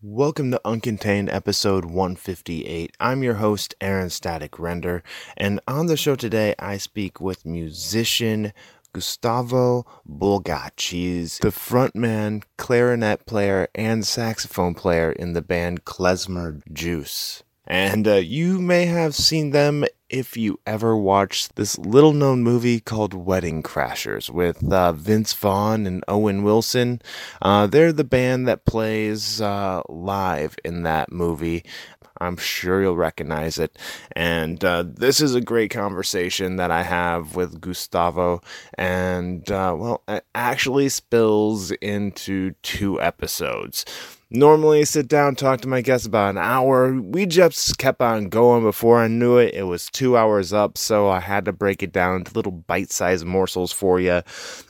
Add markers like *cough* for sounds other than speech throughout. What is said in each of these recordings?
Welcome to Uncontained episode 158. I'm your host, Aaron Static Render, and on the show today, I speak with musician Gustavo Bulgach. He's the frontman, clarinet player, and saxophone player in the band Klezmer Juice. And uh, you may have seen them if you ever watched this little known movie called Wedding Crashers with uh, Vince Vaughn and Owen Wilson. Uh, they're the band that plays uh, live in that movie. I'm sure you'll recognize it. And uh, this is a great conversation that I have with Gustavo. And, uh, well, it actually spills into two episodes. Normally, sit down, talk to my guests about an hour. We just kept on going. Before I knew it, it was two hours up, so I had to break it down into little bite sized morsels for you.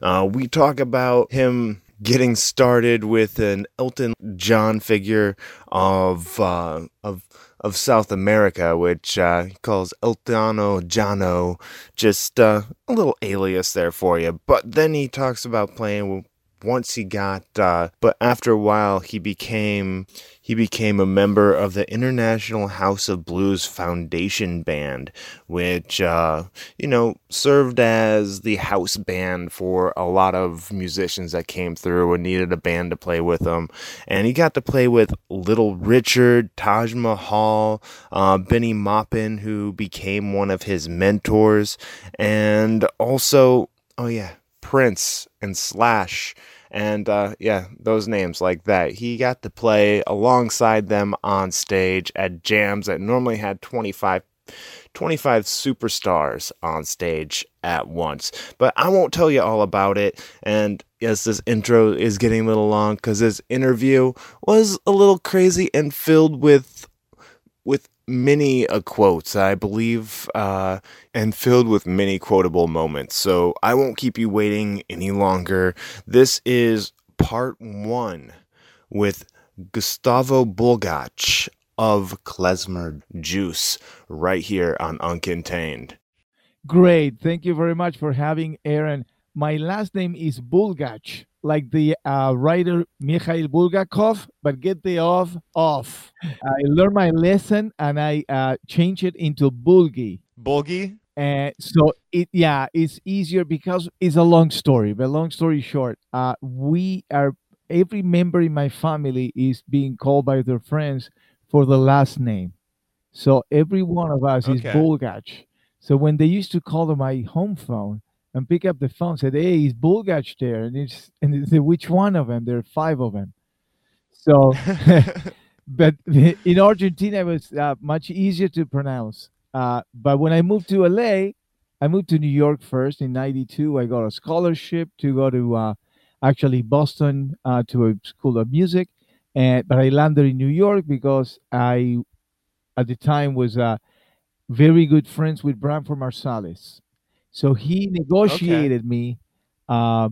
Uh, we talk about him getting started with an Elton John figure of uh, of of South America, which uh, he calls Eltano Jano, just uh, a little alias there for you. But then he talks about playing once he got uh, but after a while he became he became a member of the International House of Blues Foundation Band, which uh, you know served as the house band for a lot of musicians that came through and needed a band to play with them. And he got to play with Little Richard, Taj Mahal, uh, Bennie Maupin, who became one of his mentors, and also oh yeah Prince and Slash and uh, yeah, those names like that. He got to play alongside them on stage at jams that normally had 25, 25 superstars on stage at once. But I won't tell you all about it. And yes, this intro is getting a little long because this interview was a little crazy and filled with with many uh, quotes, I believe, uh, and filled with many quotable moments. So I won't keep you waiting any longer. This is part one with Gustavo Bulgach of Klezmer Juice right here on Uncontained. Great. Thank you very much for having Aaron. My last name is Bulgach like the uh, writer Mikhail Bulgakov, but get the off off. I learned my lesson and I uh, changed it into Bulgi. Bulgi? And so it yeah, it's easier because it's a long story. But long story short, uh, we are every member in my family is being called by their friends for the last name. So every one of us okay. is Bulgach. So when they used to call on my home phone, and pick up the phone said hey is bulgach there and it's *laughs* and said which one of them? There are five of them. So *laughs* but in argentina it was uh, much easier to pronounce uh, but when i moved to la i moved to new york first. In 92 i got a scholarship to go to uh, actually boston uh, to a school of music and but i landed in new york because i at the time was uh, very good friends with Branford Marsalis so he negotiated okay. me uh,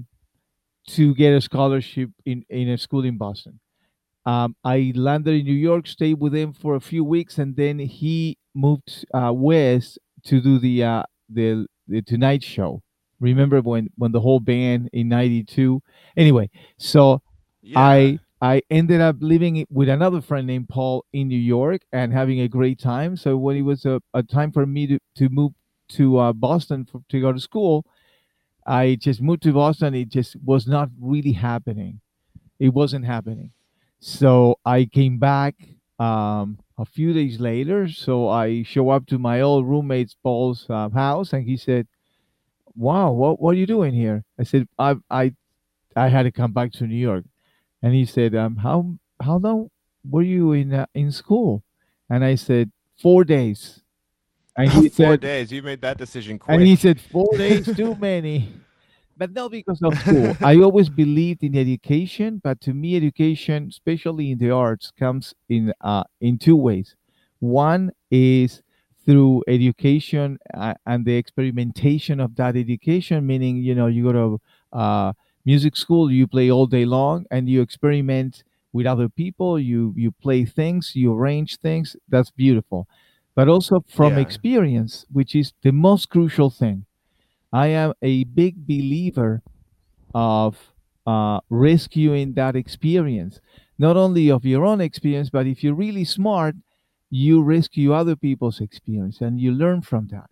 to get a scholarship in, in a school in Boston. Um, I landed in New York, stayed with him for a few weeks, and then he moved uh, west to do the uh, the the Tonight Show. Remember when when the whole band in '92? Anyway, so yeah. I I ended up living with another friend named Paul in New York and having a great time. So when it was a, a time for me to, to move to uh, Boston for, to go to school, I just moved to Boston. It just was not really happening. It wasn't happening. So I came back um, a few days later. So I show up to my old roommate's Paul's uh, house, and he said, "Wow, what what are you doing here?" I said, "I I I had to come back to New York," and he said, "Um, how how long were you in uh, in school?" And I said, four days." And he four said, days. You made that decision quick. And he said, *laughs* four days too many. But not because of school. I always believed in education, but to me, education, especially in the arts, comes in uh, in two ways. One is through education uh, and the experimentation of that education, meaning you know you go to uh, music school, you play all day long, and you experiment with other people. You you play things, you arrange things. That's beautiful but also from yeah. experience, which is the most crucial thing. I am a big believer of uh, rescuing that experience. not only of your own experience, but if you're really smart, you rescue other people's experience and you learn from that,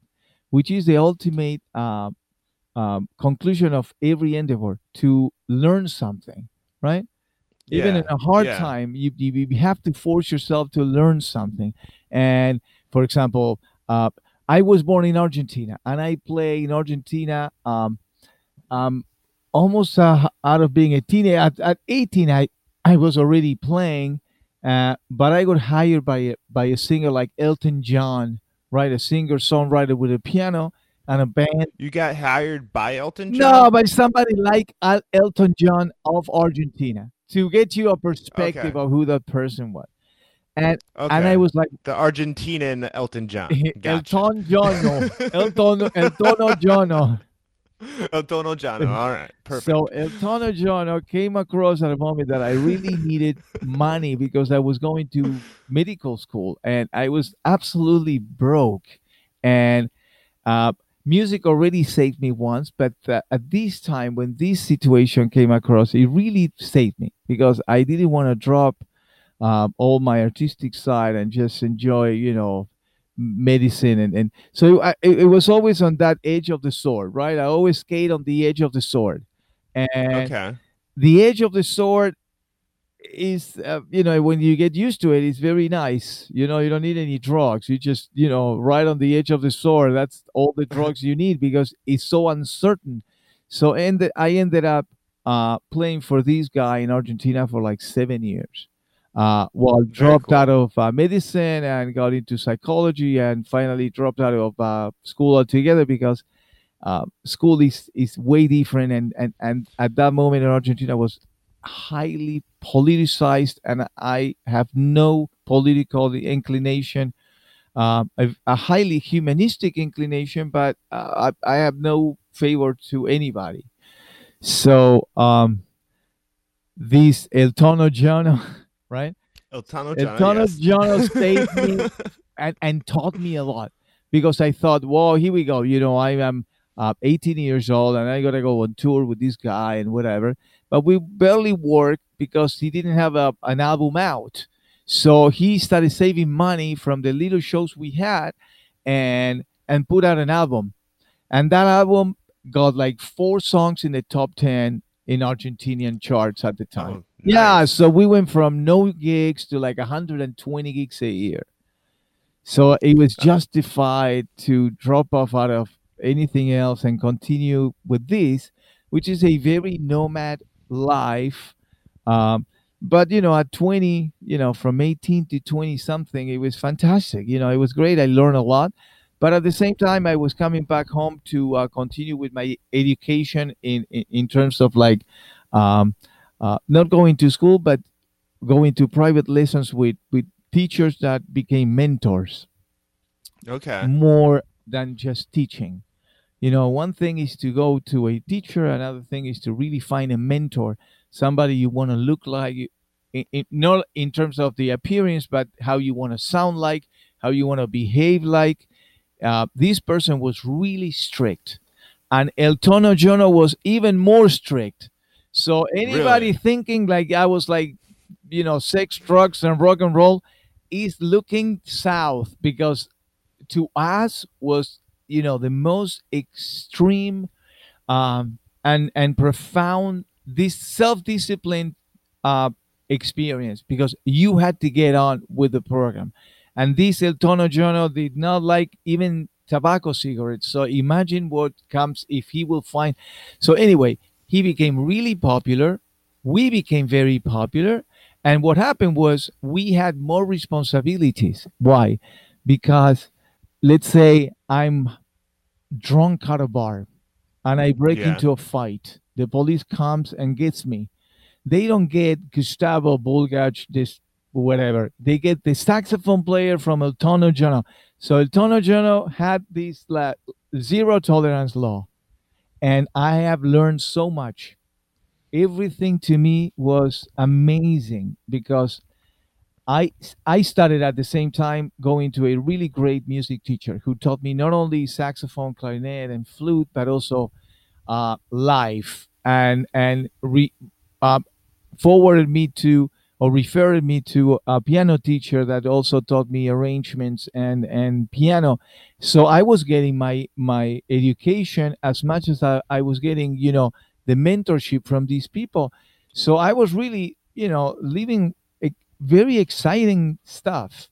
which is the ultimate uh, um, conclusion of every endeavor to learn something, right? Even in a hard Yeah. time, you, you, you have to force yourself to learn something. And for example, uh, I was born in Argentina and I play in Argentina um, um, almost uh, out of being a teenager. At, at 18, I, I was already playing, uh, but I got hired by a, by a singer like Elton John, right? A singer songwriter with a piano and a band. You got hired by Elton John? No, by somebody like Elton John of Argentina to get you a perspective Okay. of who that person was. And Okay. and I was like, the Argentinian Elton John. *laughs* Gotcha. Elton John, *laughs* Elton, Elton John. Elton John. All right. Perfect. So Elton John came across at a moment that I really needed money because I was going to medical school and I was absolutely broke. And uh, music already saved me once, but uh, at this time when this situation came across, it really saved me because I didn't want to drop um, all my artistic side and just enjoy, you know, medicine and, and so I, it, it was always on that edge of the sword right? I always skate on the edge of the sword. And okay. the edge of the sword is uh, you know when you get used to it it's very nice. You know you don't need any drugs. You just you know right on the edge of the sword that's all the *laughs* drugs you need because it's so uncertain. So and i ended up uh, playing for this guy in argentina for like seven years uh, well dropped cool. out of uh, medicine and got into psychology and finally dropped out of uh, school altogether because uh, school is is way different and, and and at that moment in argentina was highly politicized and i have no political inclination um, a, a highly humanistic inclination but uh, I, I have no favor to anybody so um this el tono Giano, *laughs* right Elton El John. Tono yes. Giano stayed *laughs* me and, and taught me a lot because I thought, well, here we go. You know, I am uh, 18 years old and I got to go on tour with this guy and whatever. But we barely worked because he didn't have a, an album out. So he started saving money from the little shows we had and and put out an album. And that album got like four songs in the top 10 in Argentinian charts at the time. Oh, Yeah, so we went from no gigs to like 120 gigs a year. So it was justified to drop off out of anything else and continue with this, which is a very nomad life. Um, but you know, at 20, you know, from 18 to 20 something, it was fantastic. You know, it was great. I learned a lot. But at the same time, I was coming back home to uh, continue with my education in, in, in terms of like um, uh, not going to school, but going to private lessons with, with teachers that became mentors Okay. more than just teaching. You know, one thing is to go to a teacher, another thing is to really find a mentor, somebody you want to look like, in, in, not in terms of the appearance, but how you want to sound like, how you want to behave like. Uh, this person was really strict, and El Tono Jono was even more strict. So anybody Really? thinking like I was like, you know, sex, drugs, and rock and roll, is looking south because to us was you know the most extreme um, and and profound this self-discipline uh, experience because you had to get on with the program. And this El Tono Jono did not like even tobacco cigarettes. So imagine what comes if he will find. So anyway he became really popular we became very popular and what happened was we had more responsibilities why because let's say I'm drunk at a bar and I break Yeah. into a fight. The police comes and gets me. They don't get Gustavo Bulgach, this whatever. They get the saxophone player from El Tono Jono. So El Tono Jono had this la- zero tolerance law. And I have learned so much. Everything to me was amazing because I I started at the same time going to a really great music teacher who taught me not only saxophone, clarinet, and flute, but also uh, life and and re, uh, forwarded me to or referred me to a piano teacher that also taught me arrangements and and piano. So i was getting my my education as much as i, I was getting you know the mentorship from these people. So i was really you know living a very exciting stuff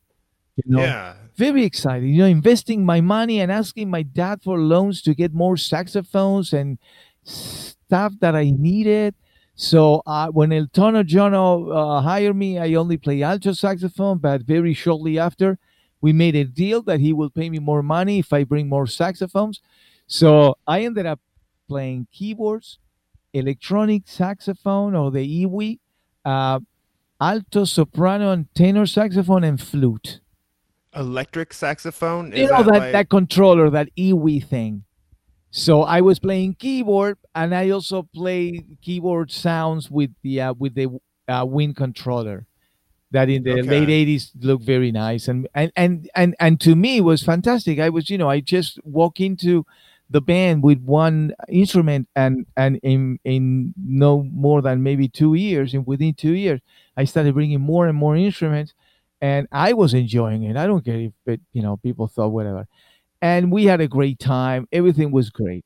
you know? Yeah. very exciting you know investing my money and asking my dad for loans to get more saxophones and stuff that i needed so uh, when El Tono Jono uh, hired me, I only play alto saxophone, but very shortly after, we made a deal that he will pay me more money if I bring more saxophones. So I ended up playing keyboards, electronic saxophone or the EWI, uh, alto, soprano, and tenor saxophone, and flute. Electric saxophone? you know that, like- that controller, that EWI thing. So I was playing keyboard, and I also play keyboard sounds with the uh, with the uh, Win controller. That in the Okay. late '80s looked very nice, and and and and and to me it was fantastic. I was, you know, I just walk into the band with one instrument, and and in in no more than maybe two years, and within two years, I started bringing more and more instruments, and I was enjoying it. I don't care if it, you know people thought whatever, and we had a great time. Everything was great.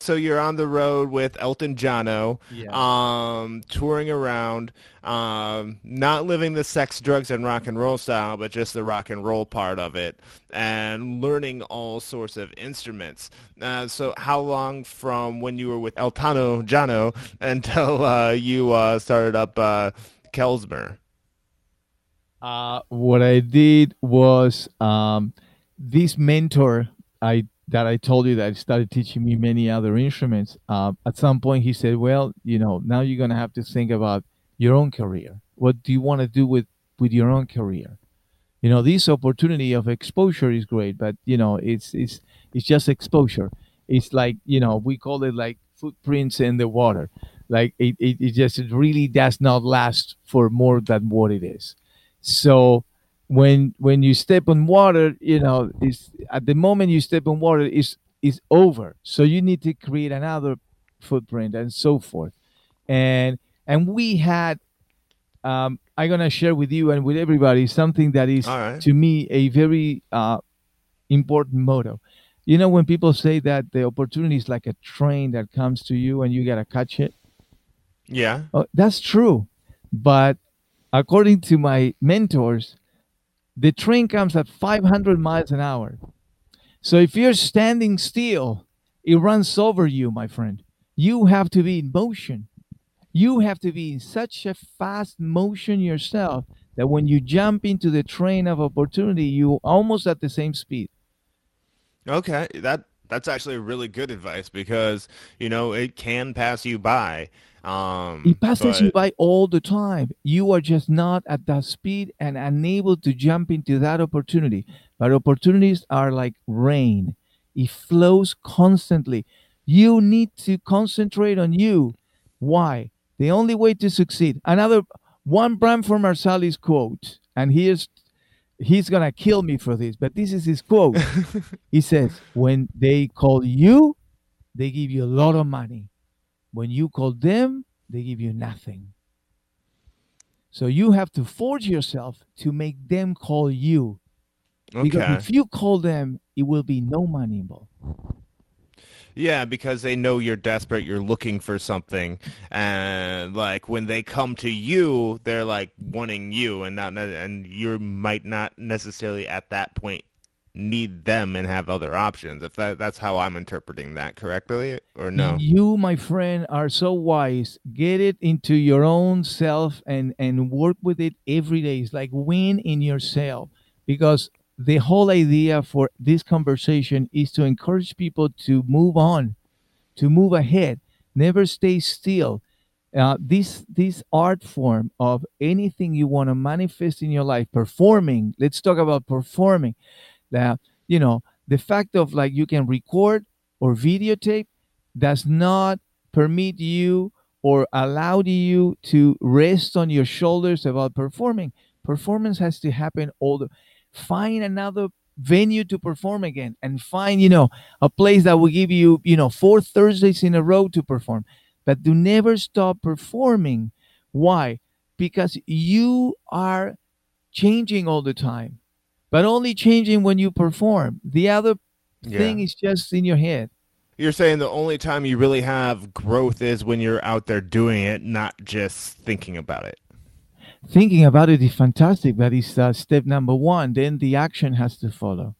so you're on the road with Elton Jono, um, touring around, um, not living the sex, drugs, and rock and roll style, but just the rock and roll part of it, and learning all sorts of instruments. Uh, so how long from when you were with Eltano Jono *laughs* until uh, you uh, started up uh, Kelsmer? Uh, what I did was um, this mentor I that I told you that started teaching me many other instruments. Uh, at some point, he said, "Well, you know, now you're gonna have to think about your own career. What do you want to do with with your own career? You know, this opportunity of exposure is great, but you know, it's it's it's just exposure. It's like you know, we call it like footprints in the water. Like it, it, it just really does not last for more than what it is. So when when you step on water, you know, is at the moment you step on water is is over. So you need to create another footprint and so forth. And and we had um, I'm gonna share with you and with everybody something that is right. to me a very uh, important motto. You know, when people say that the opportunity is like a train that comes to you and you gotta catch it. Yeah. Oh, that's true. But according to my mentors, the train comes at 500 miles an hour. So if you're standing still, it runs over you, my friend. You have to be in motion. You have to be in such a fast motion yourself that when you jump into the train of opportunity, you almost at the same speed. Okay, that that's actually really good advice because you know it can pass you by. Um, It passes you by all the time. You are just not at that speed and unable to jump into that opportunity. But opportunities are like rain, it flows constantly. You need to concentrate on you. Why? The only way to succeed. Another one Branford Marsalis quote, and here's he's gonna kill me for this, but this is his quote. *laughs* he says, When they call you, they give you a lot of money. When you call them, they give you nothing. So you have to force yourself to make them call you. Okay. Because if you call them, it will be no money involved. Yeah, because they know you're desperate, you're looking for something, and like when they come to you, they're like wanting you, and not and you might not necessarily at that point need them and have other options. If that that's how I'm interpreting that correctly, or no? You, my friend, are so wise. Get it into your own self and and work with it every day. It's like win in yourself because the whole idea for this conversation is to encourage people to move on, to move ahead, never stay still. Uh, this this art form of anything you want to manifest in your life, performing. Let's talk about performing. That you know the fact of like you can record or videotape does not permit you or allow you to rest on your shoulders about performing. Performance has to happen all the find another venue to perform again and find, you know, a place that will give you, you know, four Thursdays in a row to perform. But do never stop performing. Why? because you are changing all the time, but only changing when you perform. The other thing Yeah. is just in your head. You're saying the only time you really have growth is when you're out there doing it, not just thinking about it. Thinking about it is fantastic, but it's uh, step number one. Then the action has to follow.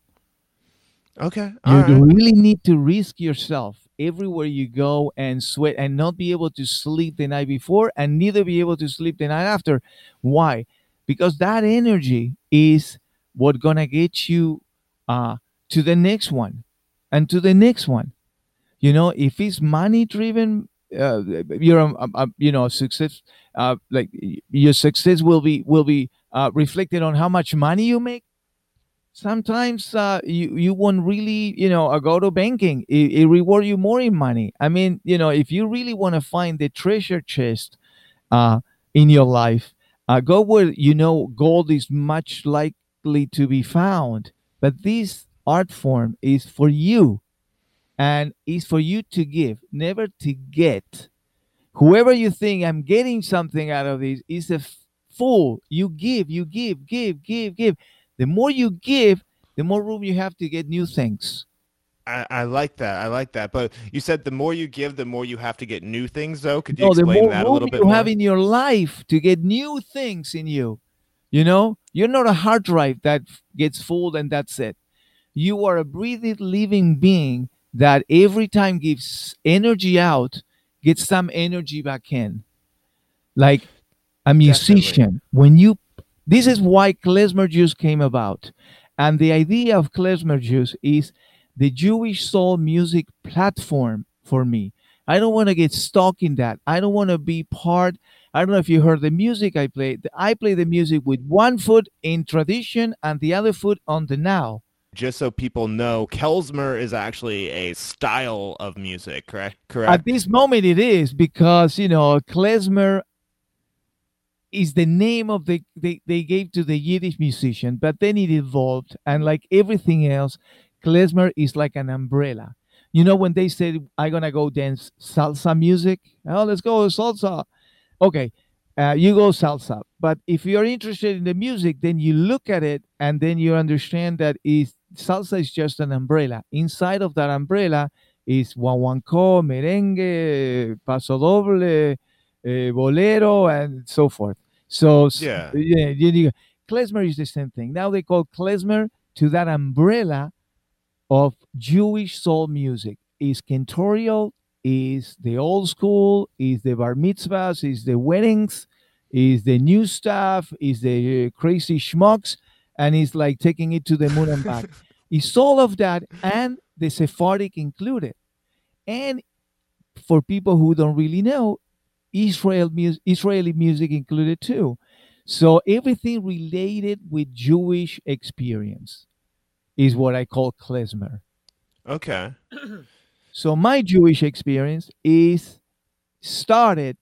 Okay. You right. really need to risk yourself everywhere you go and sweat and not be able to sleep the night before and neither be able to sleep the night after. Why? Because that energy is what gonna get you uh, to the next one and to the next one. You know, if it's money driven, uh, you're um, um, um, you know success. Uh, like your success will be will be uh, reflected on how much money you make sometimes uh, you you won't really you know uh, go to banking it, it reward you more in money i mean you know if you really want to find the treasure chest uh, in your life uh, go where you know gold is much likely to be found but this art form is for you and is for you to give never to get whoever you think i'm getting something out of this is a fool you give you give give give give the more you give the more room you have to get new things I, I like that. I like that. But you said the more you give, the more you have to get new things, though. Could you no explain that a little bit you more? you have in your life to get new things in you you know you're not a hard drive that gets full and that's it. You are a breathing living being that every time gives energy out gets some energy back in. Like a musician. When you this is why klezmer juice came about. And the idea of klezmer juice is the jewish soul music platform for me. I don't want to get stuck in that. I don't want to be part i don't know if you heard the music i play i play the music with one foot in tradition and the other foot on the now Just so people know, Kelsmer is actually a style of music, correct? Correct. At this moment, it is because you know klezmer is the name of the they, they gave to the Yiddish musician, but then it evolved, and like everything else, klezmer is like an umbrella. You know when they said I'm gonna go dance salsa music, oh let's go salsa. Okay, uh, you go salsa. But if you're interested in the music, then you look at it and then you understand that is salsa is just an umbrella. Inside of that umbrella is guaguancó, merengue, paso doble, eh, bolero, and so forth. So Yeah. yeah, you, klezmer is the same thing. Now they call klezmer to that umbrella of Jewish soul music. Is cantorial, is the old school, is the bar mitzvahs, is the weddings, is the new stuff, is the uh, crazy schmucks, and it's like taking it to the moon and back. *laughs* it's all of that and the Sephardic included. And for people who don't really know, Israel mus- Israeli music included too. So everything related with Jewish experience is what I call klezmer. okay. *clears throat* So my Jewish experience is started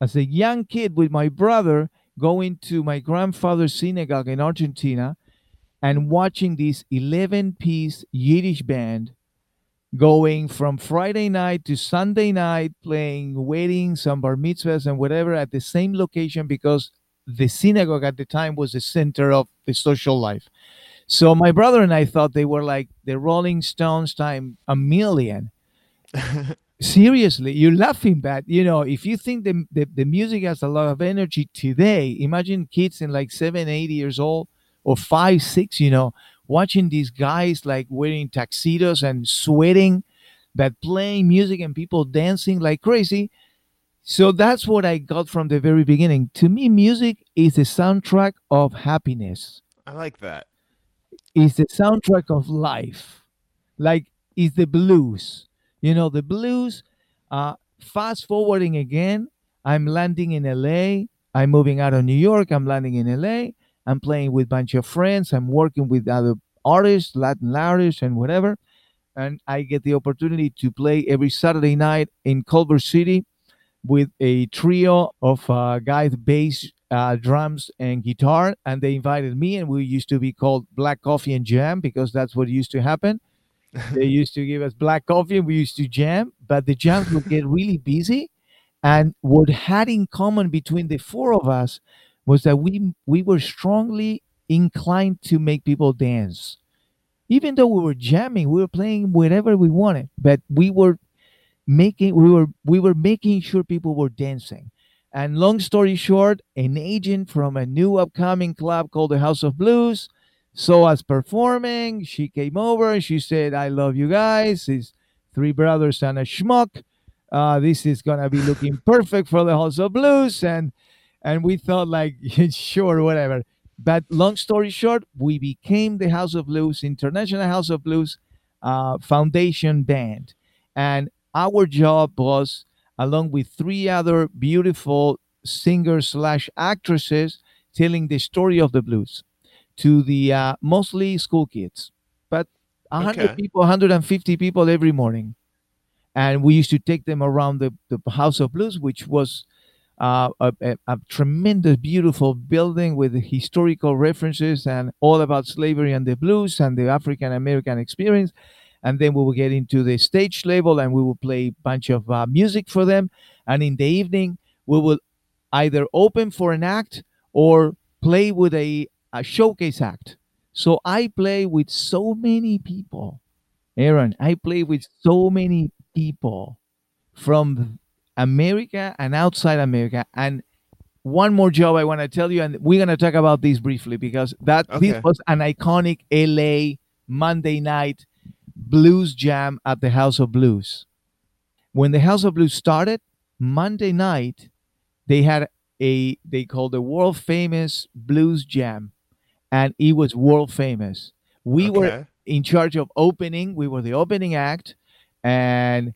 as a young kid with my brother going to my grandfather's synagogue in Argentina and watching this 11 piece Yiddish band going from Friday night to Sunday night playing weddings and bar mitzvahs and whatever at the same location because the synagogue at the time was the center of the social life. So my brother and I thought they were like the Rolling Stones time a million. Seriously, you're laughing, but you know, if you think the, the the music has a lot of energy today, imagine kids in like seven, eight years old or five, six, you know, watching these guys like wearing tuxedos and sweating, but playing music and people dancing like crazy. So that's what I got from the very beginning. To me, music is the soundtrack of happiness I like that. is the soundtrack of life like is the blues you know the blues uh fast forwarding again. I'm landing in la i'm moving out of new york. I'm landing in la i'm playing with a bunch of friends. I'm working with other artists latin artists and whatever. And i get the opportunity to play every saturday night in culver city with a trio of uh, guys bass uh, drums and guitar. And they invited me and we used to be called black coffee and jam because that's what used to happen they used to give us black coffee and we used to jam but the jams would get really busy and what had in common between the four of us was that we we were strongly inclined to make people dance. Even though we were jamming, we were playing whatever we wanted, but we were making we were we were making sure people were dancing. And long story short, an agent from a new upcoming club called the House of Blues saw us performing. She came over and she said, I love you guys. It's three brothers and a schmuck. Uh, this is gonna be looking *laughs* perfect for the House of Blues. And and we thought like *laughs* sure, whatever. But long story short, we became the House of Blues, International House of Blues uh, Foundation Band. And our job was, along with three other beautiful singers slash actresses, telling the story of the blues to the uh, mostly school kids, but 100 Okay. people, 150 people every morning. And we used to take them around the, the House of Blues, which was uh, a, a, a tremendous, beautiful building with historical references and all about slavery and the blues and the African American experience. And then we will get into the stage level and we will play a bunch of uh, music for them. And in the evening, we will either open for an act or play with a, a showcase act. So I play with so many people. Aaron, I play with so many people from America and outside America. And one more job I want to tell you, and we're going to talk about this briefly because that Okay. this was an iconic LA Monday night blues jam at the House of Blues. When the House of Blues started, Monday night, they had a they called the world famous blues jam, and it was world famous. We were in charge of opening. We were the opening act, and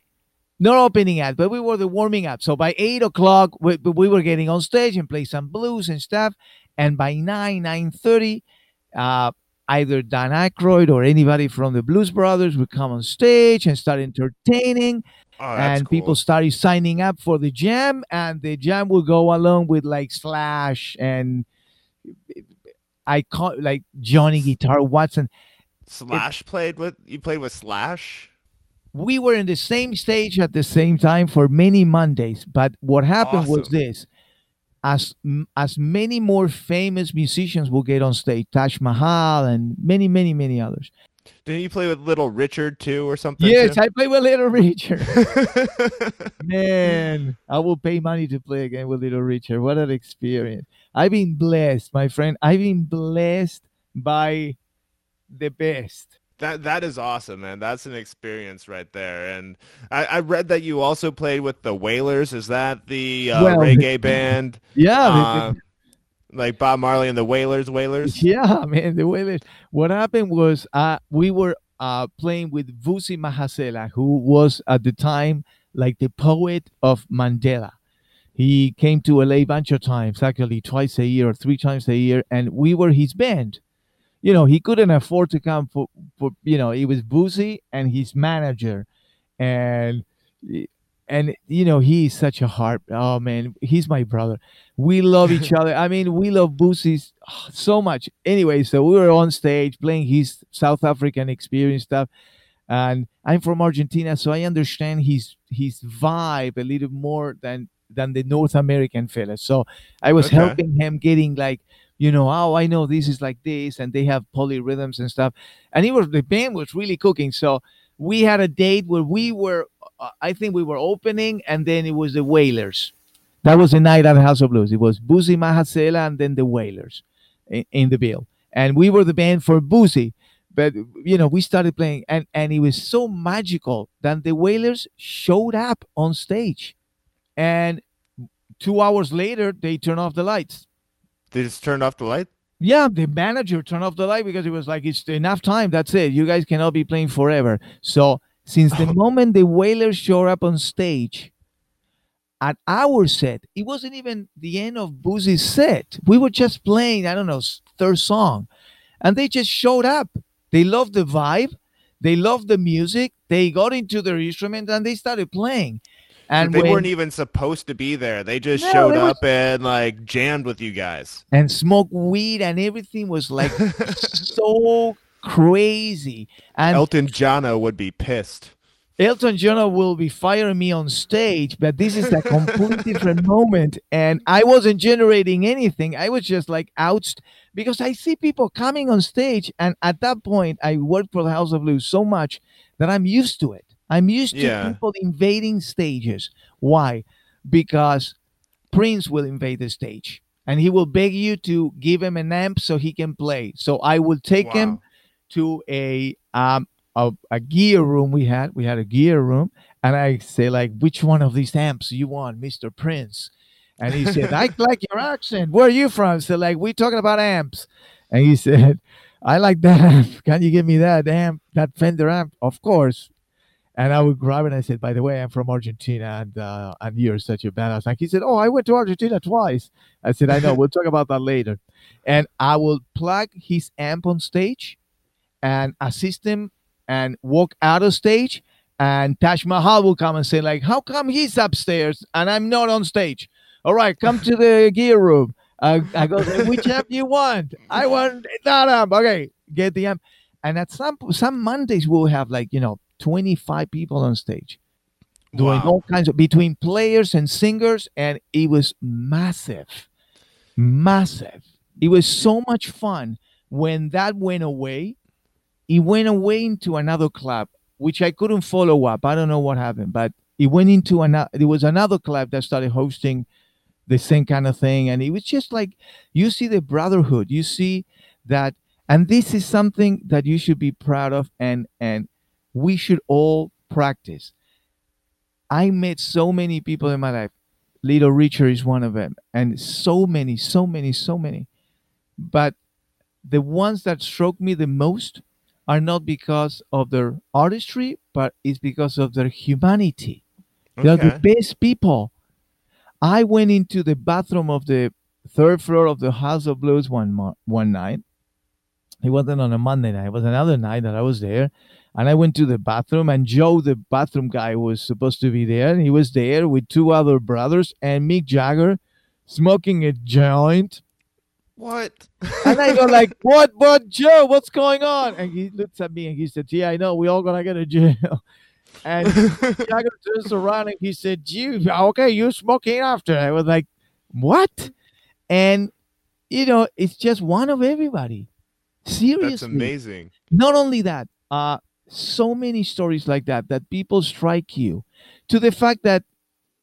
not opening act, but we were the warming up. So by eight o'clock, we, we were getting on stage and play some blues and stuff. And by nine nine thirty, uh, either Dan Aykroyd or anybody from the Blues Brothers would come on stage and start entertaining Oh, and cool. people started signing up for the jam and the jam would go along with like slash and i call like johnny guitar watson Slash played with you played with Slash. we were in the same stage at the same time for many mondays but what happened was this as as many more famous musicians will get on stage taj mahal and many many many others Didn't you play with Little Richard too, or something? yes too? i play with little richard *laughs* Man, I will pay money to play again with Little Richard. What an experience. I've been blessed, my friend. I've been blessed by the best. That that is awesome, man. That's an experience right there. And I, I read that you also played with the Wailers. Is that the uh, Well, reggae *laughs* band? Yeah, the- Uh, like Bob Marley and the Wailers. Wailers. yeah, man. The Wailers. what happened was uh, we were uh, playing with Vusi Mahlasela, who was at the time like the poet of Mandela. He came to LA of times, actually twice a year or three times a year, and we were his band. You know, he couldn't afford to come for, for you know, it was Vusi and his manager. And and you know, he's such a heart. Oh man, he's my brother. We love each other. I mean, we love Vusi so much. Anyway, so we were on stage playing his South African experience stuff and I'm from Argentina, so I understand his his vibe a little more than than the North American fellas. So I was Okay. helping him getting like, you know, oh, I know this is like this, and they have polyrhythms and stuff. And it was the band was really cooking. So we had a date where we were, uh, I think we were opening, and then it was the Wailers. That was the night at the House of Blues. It was Vusi Mahlasela and then the Wailers in, in the bill, and we were the band for Vusi but you know we started playing and and it was so magical that the wailers showed up on stage and two hours later they turn off the lights. They just turned off the light. yeah the manager turned off the light because it was like it's enough time that's it. You guys cannot be playing forever. So since the *laughs* moment the wailers showed up on stage at our set it wasn't even the end of Vusi's set. We were just playing i don't know third song. And they just showed up. They loved the vibe. They loved the music. They got into their instrument and they started playing and they when- weren't even supposed to be there. They just No, showed they up and like jammed with you guys. and smoked weed and everything was like *laughs* so crazy and Elton Jono would be pissed. Elton John will be firing me on stage, but this is a completely different moment. And I wasn't generating anything. I was just like out because I see people coming on stage. And at that point, I worked for the House of Blues so much that I'm used to it. I'm used Yeah. to people invading stages. Why? Because Prince will invade the stage and he will beg you to give him an amp so he can play. So I will take him to a um a, a gear room we had. We had a gear room, and I say like, which one of these amps you want, Mister Prince? And he said, I *laughs* like your accent. Where are you from? So like, we talking about amps, and he said, I like that amp. Can you give me that amp, that Fender amp? Of course. And I would grab it and I said, by the way, I'm from Argentina and uh, and you're such a badass. Like he said, Oh, I went to Argentina twice. I said, I know, we'll talk about that later. And I will plug his amp on stage and assist him and walk out of stage. And Taj Mahal will come and say, like, how come he's upstairs and I'm not on stage? All right, come to the gear room. Uh, I go, which amp you want? I want that amp. Okay, get the amp. And at some some Mondays we'll have like you know 25 people on stage doing Wow. all kinds of between players and singers, and it was massive, massive. It was so much fun. When that went away, it went away into another club, which I couldn't follow up. I don't know what happened, but it went into another. There was another club that started hosting the same kind of thing, and it was just like you see the brotherhood. You see that, and this is something that you should be proud of, and and we should all practice. I met so many people in my life. Little Richard is one of them, and so many, so many, so many. But the ones that struck me the most are not because of their artistry, but it's because of their humanity. They're the best people. I went into the bathroom of the third floor of the House of Blues one one night. It wasn't on a Monday night. It was another night that I was there, and I went to the bathroom. And Joe, the bathroom guy, was supposed to be there. And he was there with two other brothers and Mick Jagger, smoking a joint. What? And I go *laughs* like, "What? What, Joe? What's going on?" And he looks at me and he said, "Yeah, I know. We all gonna get to jail." *laughs* And Jagger turns around and he said, "You okay? you're smoking after?" I was like, "What?" And you know, it's just one of everybody. Seriously, That's amazing. not only that, uh, so many stories like that that people strike you to the fact that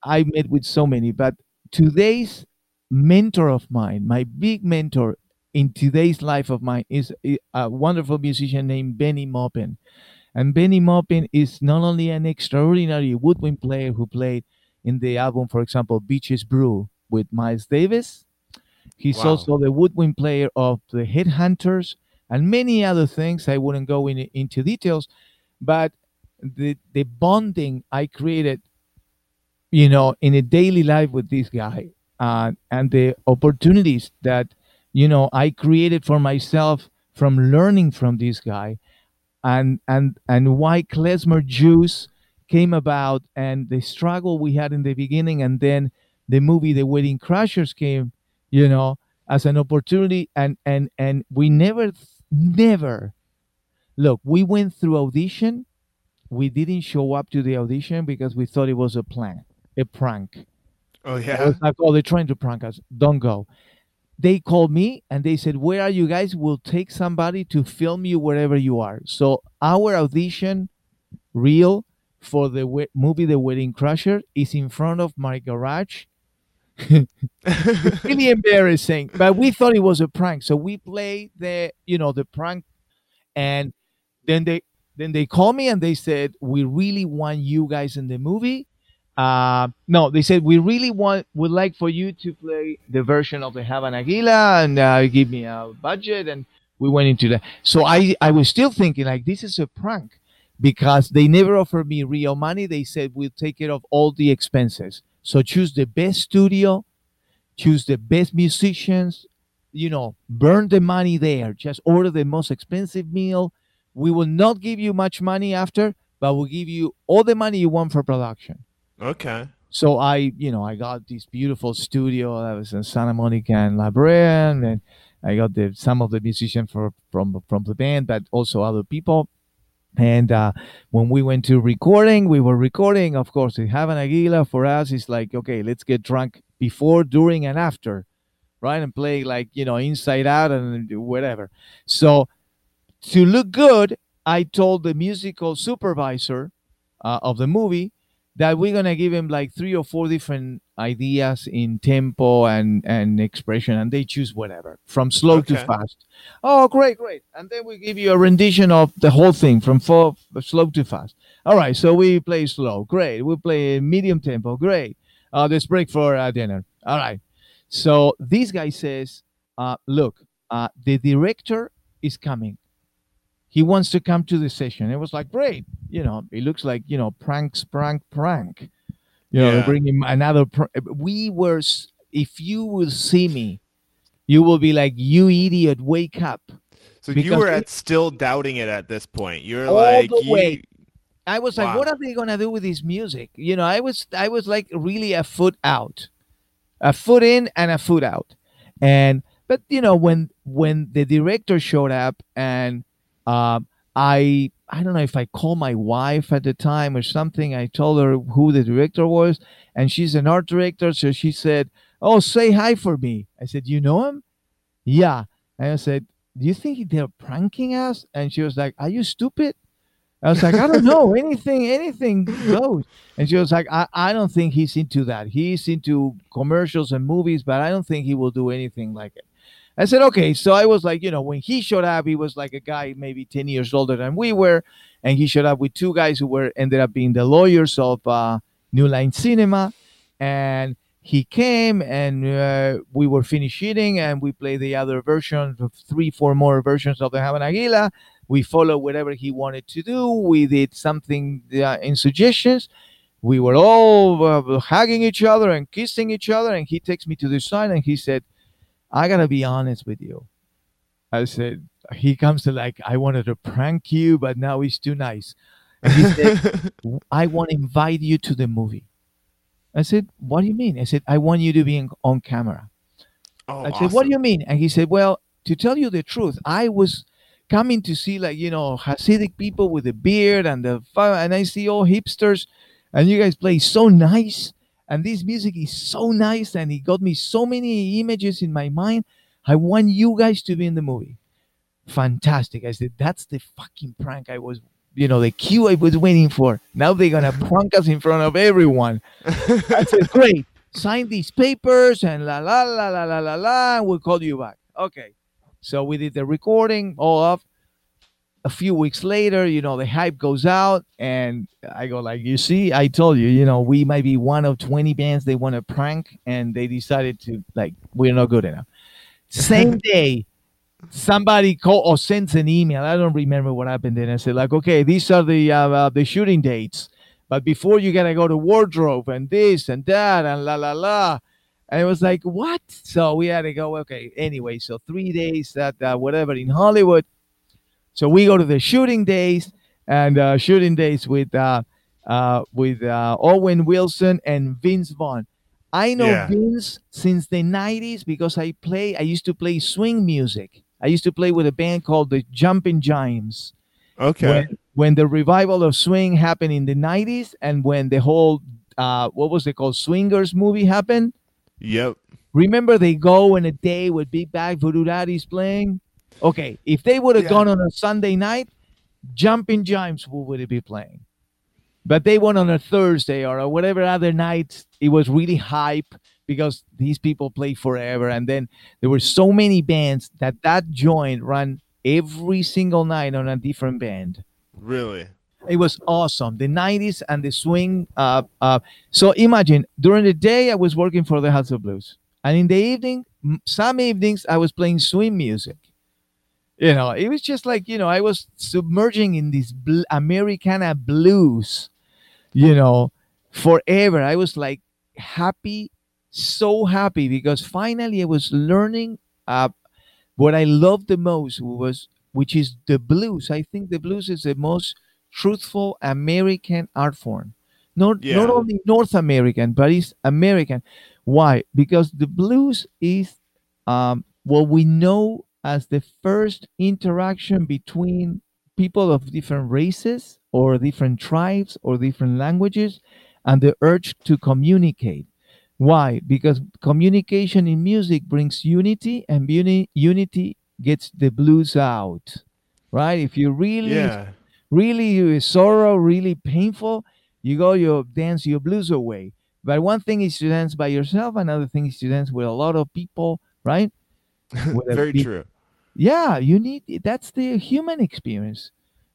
I met with so many, but today's mentor of mine, my big mentor in today's life of mine, is a wonderful musician named Bennie Maupin. And Bennie Maupin is not only an extraordinary woodwind player who played in the album, for example, Bitches Brew with Miles Davis. He's Wow. also the woodwind player of the Headhunters and many other things. I wouldn't go in, into details, but the the bonding I created, you know, in a daily life with this guy, uh, and the opportunities that you know I created for myself from learning from this guy, and and and why klezmer juice came about, and the struggle we had in the beginning, and then the movie The Wedding Crashers came, you know, as an opportunity, and and and we never never look. We went through audition. We didn't show up to the audition because we thought it was a plan, a prank. Oh yeah. was like, oh, they're trying to prank us. Don't go. They called me and they said, Where are you guys? We'll take somebody to film you wherever you are. So our audition reel for the movie The Wedding Crusher is in front of my garage. Really embarrassing. But we thought it was a prank. So we played the, you know, the prank and then they then they called me and they said, We really want you guys in the movie uh, no, they said we really want would like for you to play the version of the Hava Nagila and uh, give me a budget, and we went into that. So I I was still thinking like this is a prank because they never offered me real money. They said we'll take care of all the expenses. So choose the best studio, choose the best musicians, you know, burn the money there. Just order the most expensive meal. We will not give you much money after, but we'll give you all the money you want for production. okay. So I, you know, I got this beautiful studio that was in Santa Monica and La Brea, and then I got the some of the musicians for from from the band, but also other people. And uh, when we went to recording, we were recording. Of course, Hava Nagila for us is like, okay, let's get drunk before, during, and after, right? And play like you know, inside out and whatever. So to look good, I told the musical supervisor uh, of the movie that we're gonna give him like three or four different ideas in tempo and and expression, and they choose whatever from slow to fast. Oh, great, great! And then we give you a rendition of the whole thing from fo- slow to fast. All right, so we play slow, great. We play medium tempo, great. Uh, let's break for uh, dinner. All right. So this guy says, uh, "Look, uh, the director is coming." He wants to come to the session. It was like, great. You know, it looks like, you know, pranks, prank, prank. You know, Yeah. bring him another. Pr- we were, if you will see me, you will be like, you idiot, wake up. So you were we- at still doubting it at this point. You're All like, the you- way. I was like, Wow. what are they gonna do with this music? You know, I was, I was like really a foot out, a foot in and a foot out, and but you know when when the director showed up and um, I I don't know if I called my wife at the time or something. I told her who the director was, and she's an art director, so she said, "Oh, say hi for me." I said, "You know him?" Yeah, and I said, "Do you think they're pranking us?" And she was like, "Are you stupid?" I was like, I don't know, *laughs* anything, anything goes. And she was like, I, I don't think he's into that. He's into commercials and movies, but I don't think he will do anything like it. I said, okay. So I was like, you know, when he showed up, he was like a guy maybe 10 years older than we were. And he showed up with two guys who were ended up being the lawyers of uh, New Line Cinema. And he came and uh, we were finished shooting and we played the other versions of three, four more versions of the Hava Nagila we followed whatever he wanted to do. We did something uh, in suggestions. We were all uh, hugging each other and kissing each other. And he takes me to the side and he said, I got to be honest with you. I said, he comes to like, I wanted to prank you, but now he's too nice. And he said, *laughs* I want to invite you to the movie. I said, What do you mean? I said, I want you to be in, on camera. oh, I said, "What do you mean?" And he said, "Well, to tell you the truth, I was coming to see like you know Hasidic people with the beard and the and I see all hipsters, and you guys play so nice, and this music is so nice, and it got me so many images in my mind. I want you guys to be in the movie. Fantastic!" I said, "That's the fucking prank I was." You know the cue I was waiting for. Now they're gonna *laughs* prank us in front of everyone. I said, great. Sign these papers and la la la la la la la. And we'll call you back. Okay. So we did the recording all up. A few weeks later, you know, the hype goes out, and I go like, you see, I told you, you know, we might be one of twenty bands they want to prank, and they decided to like, we're not good enough. Same *laughs* day, somebody call or sends an email. I don't remember what happened then. I said like, okay, these are the uh, uh, the shooting dates. But before you gotta go to wardrobe and this and that and la la la. And it was like, what? So we had to go, okay, anyway. So three days at uh, whatever in Hollywood. So we go to the shooting days and uh, shooting days with uh, uh, with uh, Owen Wilson and Vince Vaughn. I know Yeah. Vince since the 90s because I play, I used to play swing music. I used to play with a band called the Jumping Giants Okay. when, when the revival of swing happened in the 90s and when the whole uh, what was it called swingers movie happened Yep. remember they go in a day with Big Bad Voodoo Daddy's playing okay if they would have Yeah. gone on a sunday night jumping giants who would it be playing? But they went on a thursday or whatever other night it was really hype because these people play forever. And then there were so many bands that that joint ran every single night on a different band. Really. it was awesome. The 90s and the swing uh, uh, so imagine during the day i was working for the house of blues and in the evening some evenings i was playing swing music you know it was just like you know i was submerging in this bl- americana blues you know forever. I was like happy so happy because finally i was learning uh, what i loved the most was which is the blues. I think the blues is the most truthful american art form. Not Yeah. not only north american but it's american. Why? Because the blues is um, what we know as the first interaction between people of different races or different tribes or different languages and the urge to communicate. Why? Because communication in music brings unity and uni- unity gets the blues out. Right? If you really Yeah. really sorrow, really painful, you go you dance your blues away. But one thing is to dance by yourself, another thing is to dance with a lot of people, right? *laughs* Very big- true. Yeah you need that's the human experience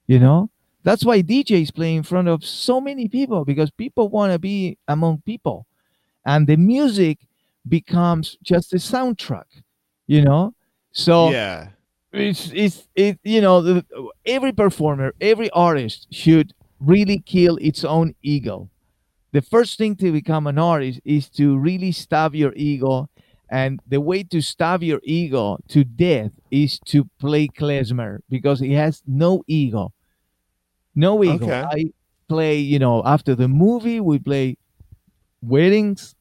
you know? That's why djs play in front of so many people because people want to be among people. And the music becomes just a soundtrack you know? So yeah. it's it's it you know the, every performer every artist should really kill its own ego. The first thing to become an artist is to really stab your ego and the way to stab your ego to death is to play klezmer because he has no ego. No ego. Okay. i play you know after the movie we play weddings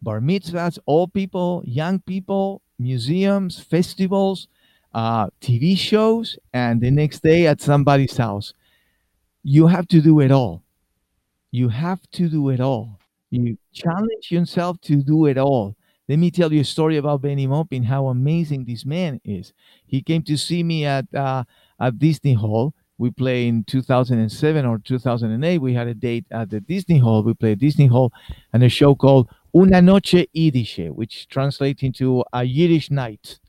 bar mitzvahs old people young people museums festivals uh, tv shows and the next day at somebody's house. You have to do it all. You have to do it all. You challenge yourself to do it all let me tell you a story about Bennie Maupin, how amazing this man is. He came to see me at uh, at disney hall. We play in 2007 or 2008 we had a date at the disney hall. We played disney hall and a show called una noche yiddish which translates into a yiddish night.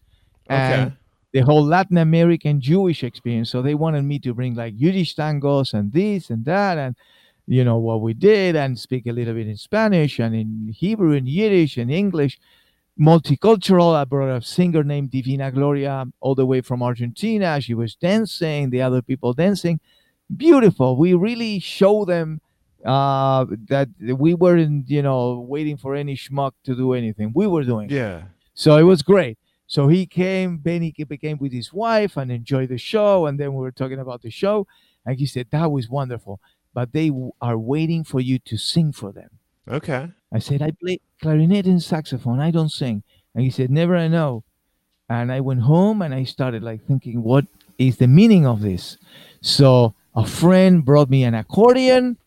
And Okay. the whole Latin American Jewish experience. So they wanted me to bring like Yiddish tangos and this and that, and you know what we did, and speak a little bit in Spanish and in Hebrew and Yiddish and English. Multicultural. I brought a singer named Divina Gloria all the way from Argentina. She was dancing, the other people dancing. Beautiful. We really show them uh, that we weren't, you know, waiting for any schmuck to do anything. We were doing. it. Yeah. So it was great. So he came, Bennie became with his wife and enjoyed the show. And then we were talking about the show. And he said, That was wonderful. But they w- are waiting for you to sing for them. Okay. I said, I play clarinet and saxophone. I don't sing. And he said, Never I know. And I went home and I started like thinking, What is the meaning of this? So a friend brought me an accordion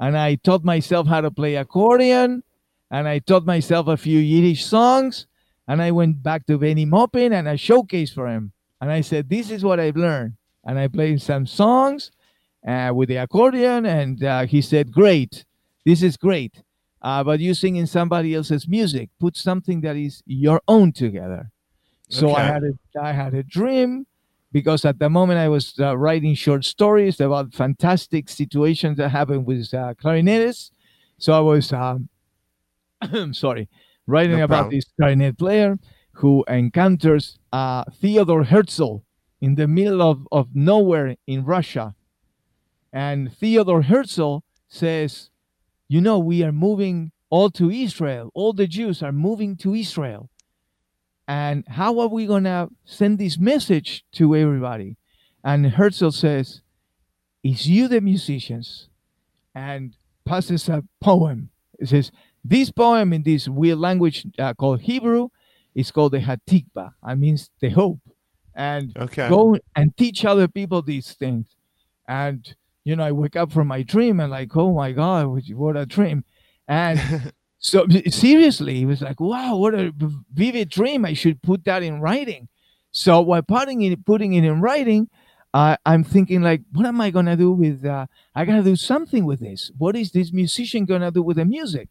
and I taught myself how to play accordion and I taught myself a few Yiddish songs and I went back to Bennie Maupin and I showcased for him. And I said, This is what I've learned. And I played some songs uh, with the accordion and uh, he said, Great, this is great. Uh, but you sing in somebody else's music. Put something that is your own together. So I had a I had a dream because at the moment I was uh, writing short stories about fantastic situations that happened with uh, clarinetists. So I was um, *clears throat* sorry writing No about this clarinet player who encounters uh, Theodore Herzl in the middle of, of nowhere in Russia. And Theodore Herzl says, You know, we are moving all to Israel. All the Jews are moving to Israel. And how are we going to send this message to everybody? And Herzl says, It's you, the musicians. And passes a poem. It says, This poem in this weird language uh, called Hebrew is called the Hatikva. It means the hope. And Okay. go and teach other people these things. And you know, I wake up from my dream and like, oh my god, what a dream! And *laughs* so seriously, it was like, wow, what a vivid dream! I should put that in writing. So while putting it putting it in writing, uh, I'm thinking like, what am I gonna do with? Uh, I gotta do something with this. What is this musician gonna do with the music?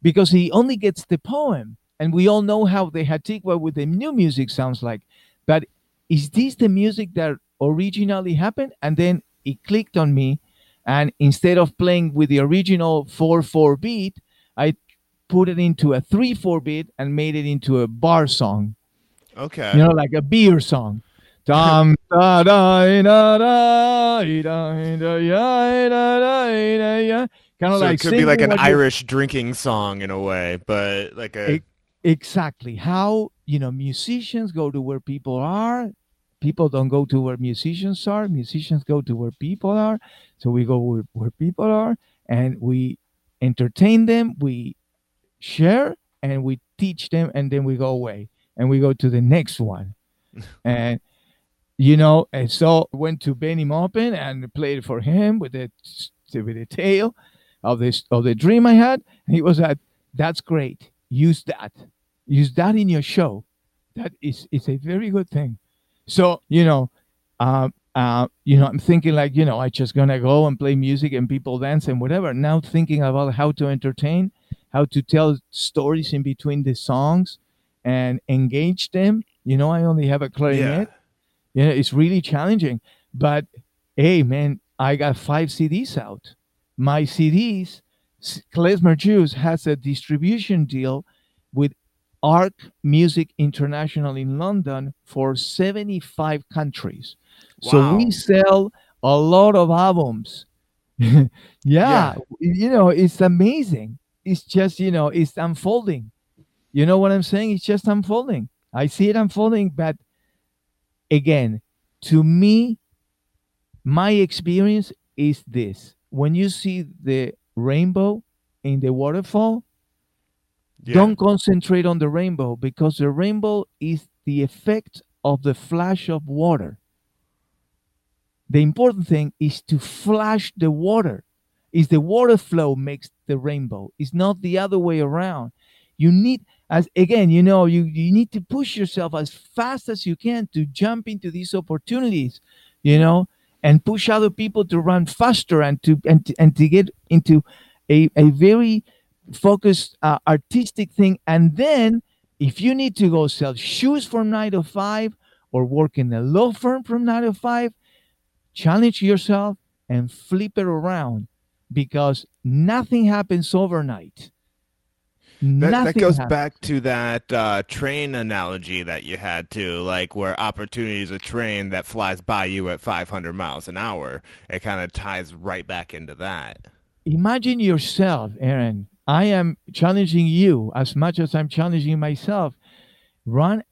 Because he only gets the poem, and we all know how the Hatikva with the new music sounds like. But is this the music that originally happened? And then it clicked on me. And instead of playing with the original 4 4 beat, I put it into a 3 4 beat and made it into a bar song, okay. you know, like a beer song. Dum, da, da, da, da, da, da, da, da. Kind of so like it could be like an what you- Irish drinking song in a way, but like a It- exactly how you know musicians go to where people are people don't go to where musicians are musicians go to where people are so we go where, where people are and we entertain them we share and we teach them and then we go away and we go to the next one *laughs* and you know, and so went to Bennie Maupin and played for him with the with the tale of this of the dream I had. And he was like, "That's great. Use that. Use that in your show. That is is a very good thing." So you know, uh, uh, you know, I'm thinking like, you know, I just gonna go and play music and people dance and whatever. Now thinking about how to entertain, how to tell stories in between the songs, and engage them. You know, I only have a clarinet. Yeah, you know, it's really challenging. But hey, man, I got five CDs out. My CDs, Klezmer Juice has a distribution deal with Arc Music International in London for 75 countries. Wow. So we sell a lot of albums. *laughs* yeah, yeah, you know, it's amazing. It's just, you know, it's unfolding. You know what I'm saying? It's just unfolding. I see it unfolding, but again, to me, my experience is this. When you see the rainbow in the waterfall, yeah. don't concentrate on the rainbow because the rainbow is the effect of the flash of water. The important thing is to flash the water. Is the water flow makes the rainbow. It's not the other way around. You need as again, you know, you, you need to push yourself as fast as you can to jump into these opportunities, you know, and push other people to run faster and to and to, and to get into a, a very focused uh, artistic thing. And then if you need to go sell shoes from nine to five or work in a law firm from nine to five, challenge yourself and flip it around because nothing happens overnight. That, that, goes happens. back to that uh, train analogy that you had to like where opportunity is a train that flies by you at 500 miles an hour it kind of ties right back into that imagine yourself aaron i am challenging you as much as i'm challenging myself run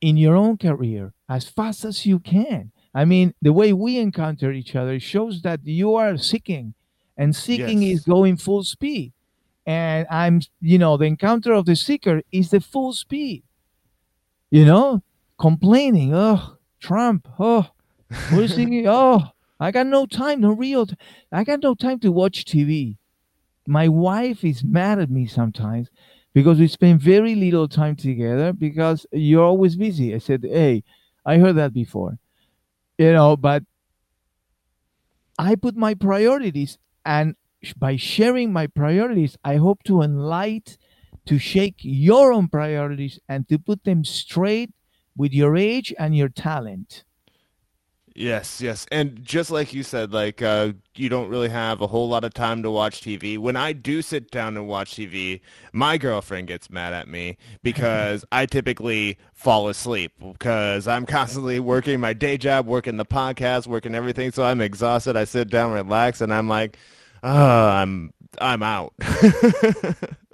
in your own career as fast as you can I mean, the way we encounter each other shows that you are seeking, and seeking yes. is going full speed. And I'm, you know, the encounter of the seeker is the full speed. You know, complaining, oh, Trump, oh, is he? oh, I got no time, no real, t- I got no time to watch TV. My wife is mad at me sometimes because we spend very little time together because you're always busy. I said, hey, I heard that before you know but i put my priorities and by sharing my priorities i hope to enlighten to shake your own priorities and to put them straight with your age and your talent Yes, yes. And just like you said, like uh, you don't really have a whole lot of time to watch TV. When I do sit down and watch TV, my girlfriend gets mad at me because *laughs* I typically fall asleep because I'm constantly working my day job, working the podcast, working everything. So I'm exhausted. I sit down, relax, and I'm like, oh, I'm I'm out.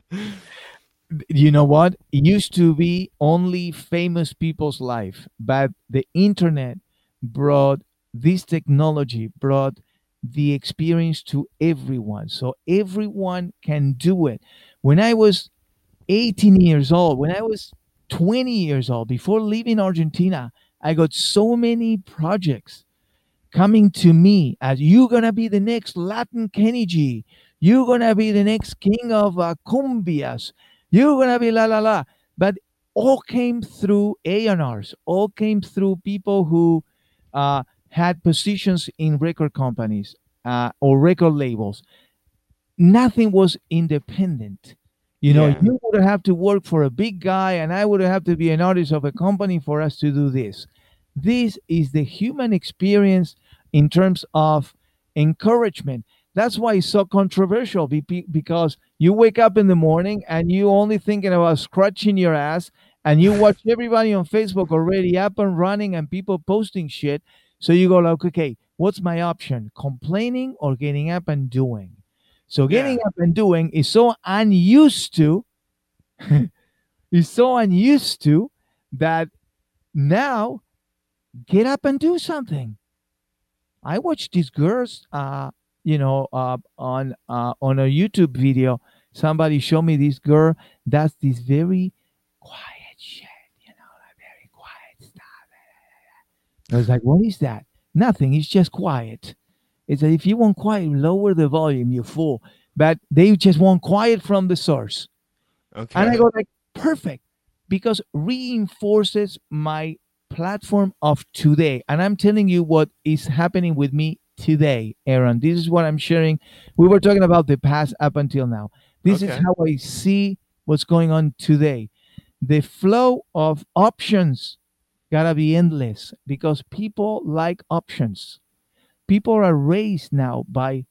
*laughs* you know what? It used to be only famous people's life, but the internet brought this technology brought the experience to everyone. So everyone can do it. When i was 18 years old when i was 20 years old before leaving argentina i got so many projects coming to me as you're gonna be the next latin kenny g you're gonna be the next king of uh, cumbias. You're gonna be la la la. But all came through A&Rs, all came through people who uh, had positions in record companies uh, or record labels. Nothing was independent. You know, yeah. you would have to work for a big guy, and I would have to be an artist of a company for us to do this. This is the human experience in terms of encouragement. That's why it's so controversial because you wake up in the morning and you only thinking about scratching your ass and you watch everybody on Facebook already up and running and people posting shit. So you go like, okay, what's my option? Complaining or getting up and doing? So getting yeah. up and doing is so unused to, *laughs* is so unused to that now get up and do something. I watched these girls, uh, you know, uh, on uh, on a YouTube video. Somebody showed me this girl that's this very quiet shit, you know, like very quiet stuff. I was like, what is that? Nothing. It's just quiet. It's that if you want quiet, lower the volume, you fool. But they just want quiet from the source. Okay. And I go like, perfect, because reinforces my platform of today. And I'm telling you what is happening with me today, Aaron. This is what I'm sharing. We were talking about the past up until now. This is how I see what's going on today. The flow of options gotta be endless because people like options. People are raised now by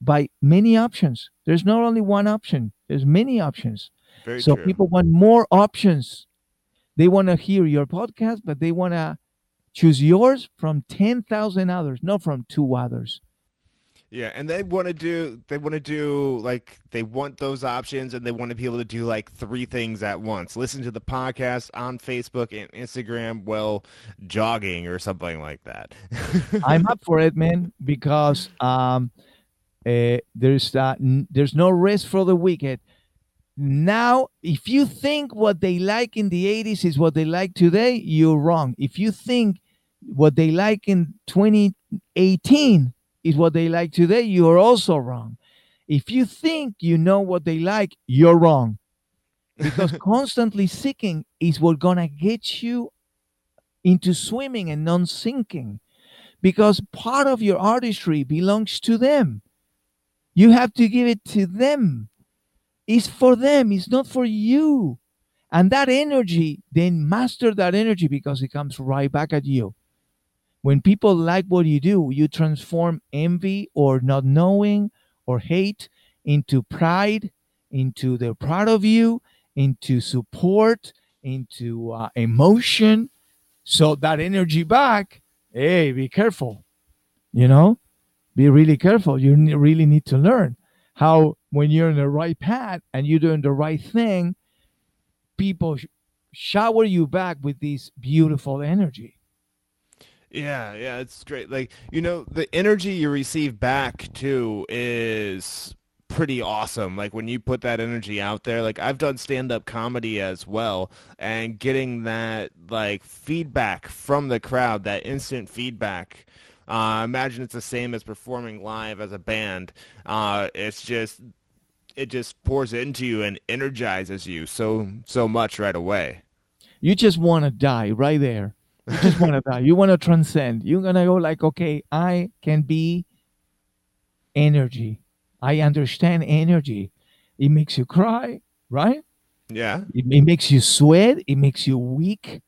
by many options. There's not only one option. There's many options. Very so true. people want more options. They want to hear your podcast, but they want to choose yours from 10,000 others, not from two others. Yeah, and they want to do they want to do like they want those options and they want to be able to do like three things at once. Listen to the podcast on Facebook and Instagram while jogging or something like that. *laughs* I'm up for it, man, because um, uh, there's uh, n- there's no rest for the wicked. Now, if you think what they like in the 80s is what they like today, you're wrong. If you think what they like in 2018 is what they like today, you're also wrong. If you think you know what they like, you're wrong. Because *laughs* constantly seeking is what gonna get you into swimming and non sinking. Because part of your artistry belongs to them. You have to give it to them. It's for them, it's not for you. And that energy, then master that energy because it comes right back at you. When people like what you do, you transform envy or not knowing or hate into pride, into they're proud of you, into support, into uh, emotion. So that energy back, hey, be careful. You know, be really careful. You really need to learn how when you're in the right path and you're doing the right thing, people sh- shower you back with this beautiful energy. Yeah, yeah, it's great. Like, you know, the energy you receive back too is pretty awesome. Like when you put that energy out there, like I've done stand-up comedy as well, and getting that like feedback from the crowd, that instant feedback. Uh, imagine it's the same as performing live as a band. Uh, it's just it just pours into you and energizes you so so much right away. You just want to die right there. You just want to die. You want to transcend. You're going to go like, okay, I can be energy. I understand energy. It makes you cry, right? Yeah. It, it makes you sweat. It makes you weak.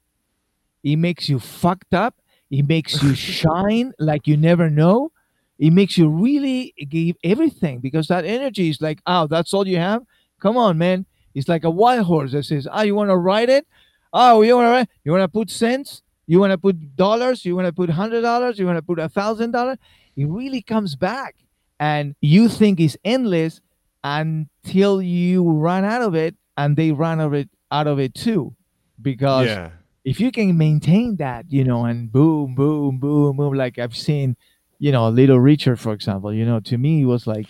It makes you fucked up. It makes you *laughs* shine like you never know. It makes you really give everything because that energy is like, oh, that's all you have? Come on, man. It's like a wild horse that says, oh, you want to ride it? Oh, you want to ride? You want to put cents? You want to put dollars? You want to put hundred dollars? You want to put a thousand dollars? It really comes back, and you think it's endless until you run out of it, and they run out of it out of it too, because Yeah. if you can maintain that, you know, and boom, boom, boom, boom, like I've seen, you know, Little Richard, for example, you know, to me, he was like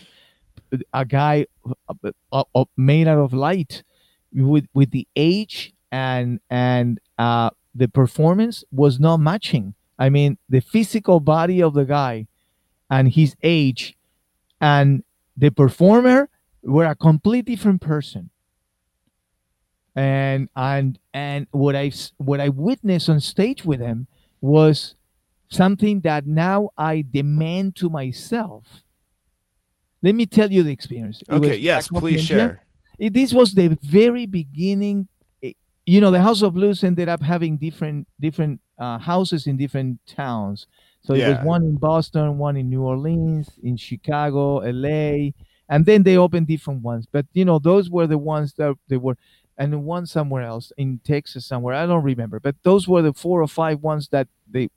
a guy uh, uh, made out of light with with the age and and uh, the performance was not matching. I mean, the physical body of the guy and his age and the performer were a complete different person and and and what I what I witnessed on stage with him was something that now I demand to myself. Let me tell you the experience. It Okay, yes, please share. It- this was the very beginning. You know, the House of Blues ended up having different different uh, houses in different towns. So Yeah. was one in Boston, one in New Orleans, in Chicago, LA, and then they opened different ones. But you know, those were the ones that they were, and one somewhere else in Texas somewhere. I don't remember, but those were the four or five ones that they,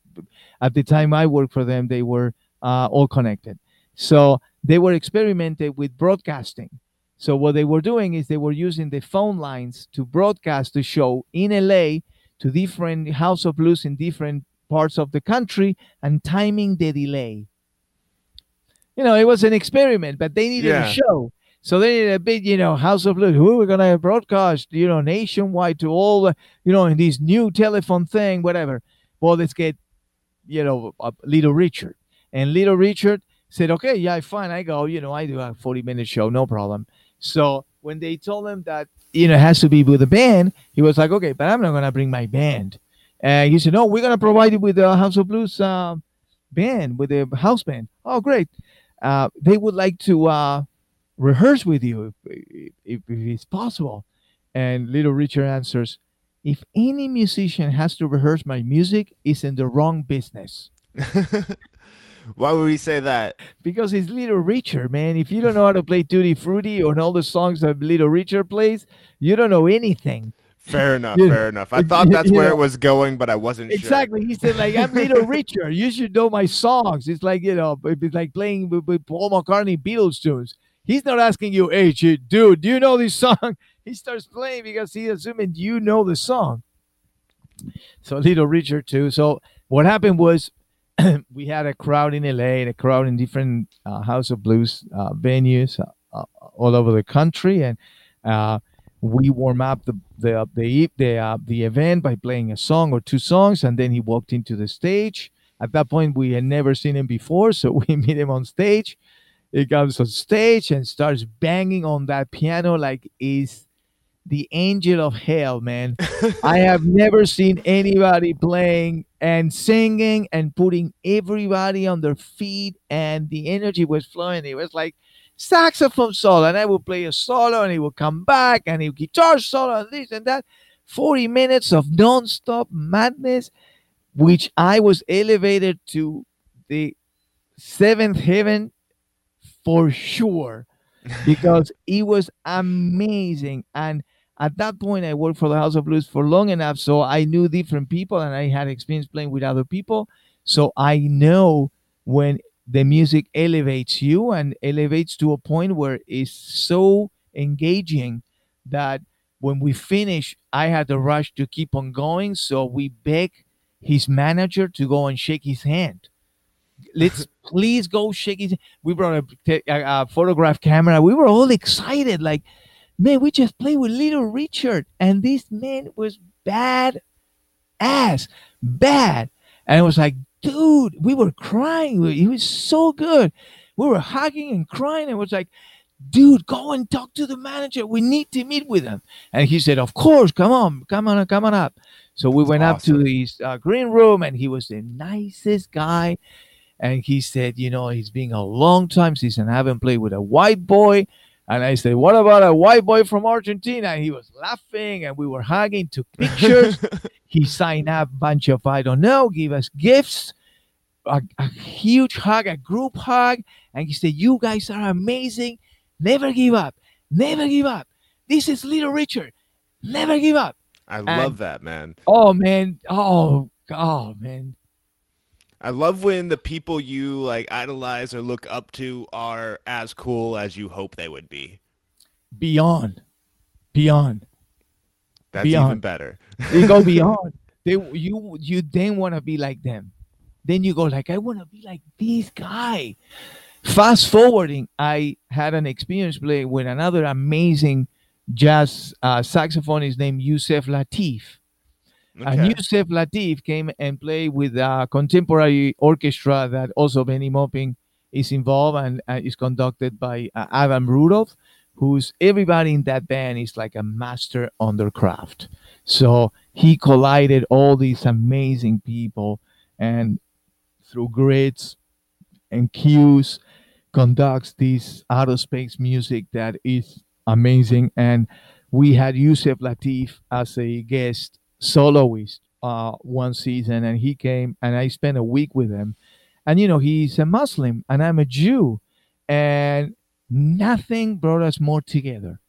at the time I worked for them, they were uh, all connected. So they were experimented with broadcasting. So what they were doing is they were using the phone lines to broadcast the show in LA to different House of Blues in different parts of the country and timing the delay. You know, it was an experiment, but they needed Yeah. a show. So they needed a big, you know, House of Blues. Who we're gonna broadcast, you know, nationwide to all, the- you know, in this new telephone thing, whatever. well, let's get, you know, uh, Little Richard. And Little Richard said, okay, yeah, fine. I go, you know, I do a 40 minute show, no problem. So when they told him that, you know, it has to be with a band, he was like, okay, but I'm not to bring my band. And he said, no, we're to provide you with the House of Blues uh, band, with the house band. Oh, great. Uh, they would like to uh, rehearse with you if, if, if it's possible. And Little Richard answers, if any musician has to rehearse my music, is in the wrong business. *laughs* Why would he say that? Because he's Little Richard, man. If you don't know how to play Tutti Frutti or all the songs that Little Richard plays, you don't know anything. Fair enough, *laughs* fair enough. I thought that's *laughs* where it was going, but I wasn't exactly. Sure. He said, like, I'm Little *laughs* Richard. You should know my songs. It's like, you know, it's like playing with, with Paul McCartney Beatles tunes. He's not asking you, hey, dude, do you know this song? He starts playing because he's assuming you know the song. So Little Richard too. So what happened was *clears throat* we had a crowd in LA and a crowd in different uh, House of Blues uh, venues uh, all over the country, and uh, we warm up the the the the, uh, the event by playing a song or two songs, and then he walked into the stage. At that point, we had never seen him before, so *laughs* we meet him on stage. He comes on stage and starts banging on that piano like is the angel of hell, man. *laughs* I have never seen anybody playing and singing and putting everybody on their feet, and the energy was flowing. It was like saxophone solo, and I would play a solo, and he would come back, and he would guitar solo, and this and that. 40 minutes of non-stop madness, which I was elevated to the seventh heaven for sure *laughs* because it was amazing and at that point i worked for the house of blues for long enough so i knew different people and i had experience playing with other people. So i know when the music elevates you and elevates to a point where it's so engaging that when we finish i had the rush to keep on going so we begged his manager to go and shake his hand. Let's *laughs* please go shake his we brought a, a, a photograph camera. We were all excited like man, we just played with little Richard, and this man was bad ass, bad. And it was like, dude, we were crying. He was so good. We were hugging and crying. It was like, dude, go and talk to the manager. We need to meet with him. And he said, of course, come on, come on, come on up. So we That's went awesome. up to his uh, green room, and he was the nicest guy. And he said, you know, he's been a long time since I haven't played with a white boy. And I said, What about a white boy from Argentina? And he was laughing and we were hugging, took pictures. *laughs* he signed up a bunch of, I don't know, give us gifts, a, a, huge hug, a group hug. And he said, You guys are amazing. Never give up. Never give up. This is Little Richard. Never give up. I and, love that, man. Oh, man. Oh, oh, man. I love when the people you like idolize or look up to are as cool as you hope they would be. Beyond, beyond. That's beyond. even better. they go *laughs* beyond. They you you then want to be like them. Then you go like I want to be like this guy. Fast forwarding, I had an experience playing with another amazing jazz uh, saxophonist named Yusef Lateef Okay. And Yusef Lateef came and played with a contemporary orchestra that also Bennie Maupin is involved and uh, is conducted by uh, Adam Rudolph, who's everybody in that band is like a master on their craft. So he collided all these amazing people and through grids and cues conducts this out of space music that is amazing. And we had Yusef Lateef as a guest soloist uh, one season, and he came and I spent a week with him. And you know, he's a Muslim and I'm a Jew, and nothing brought us more together.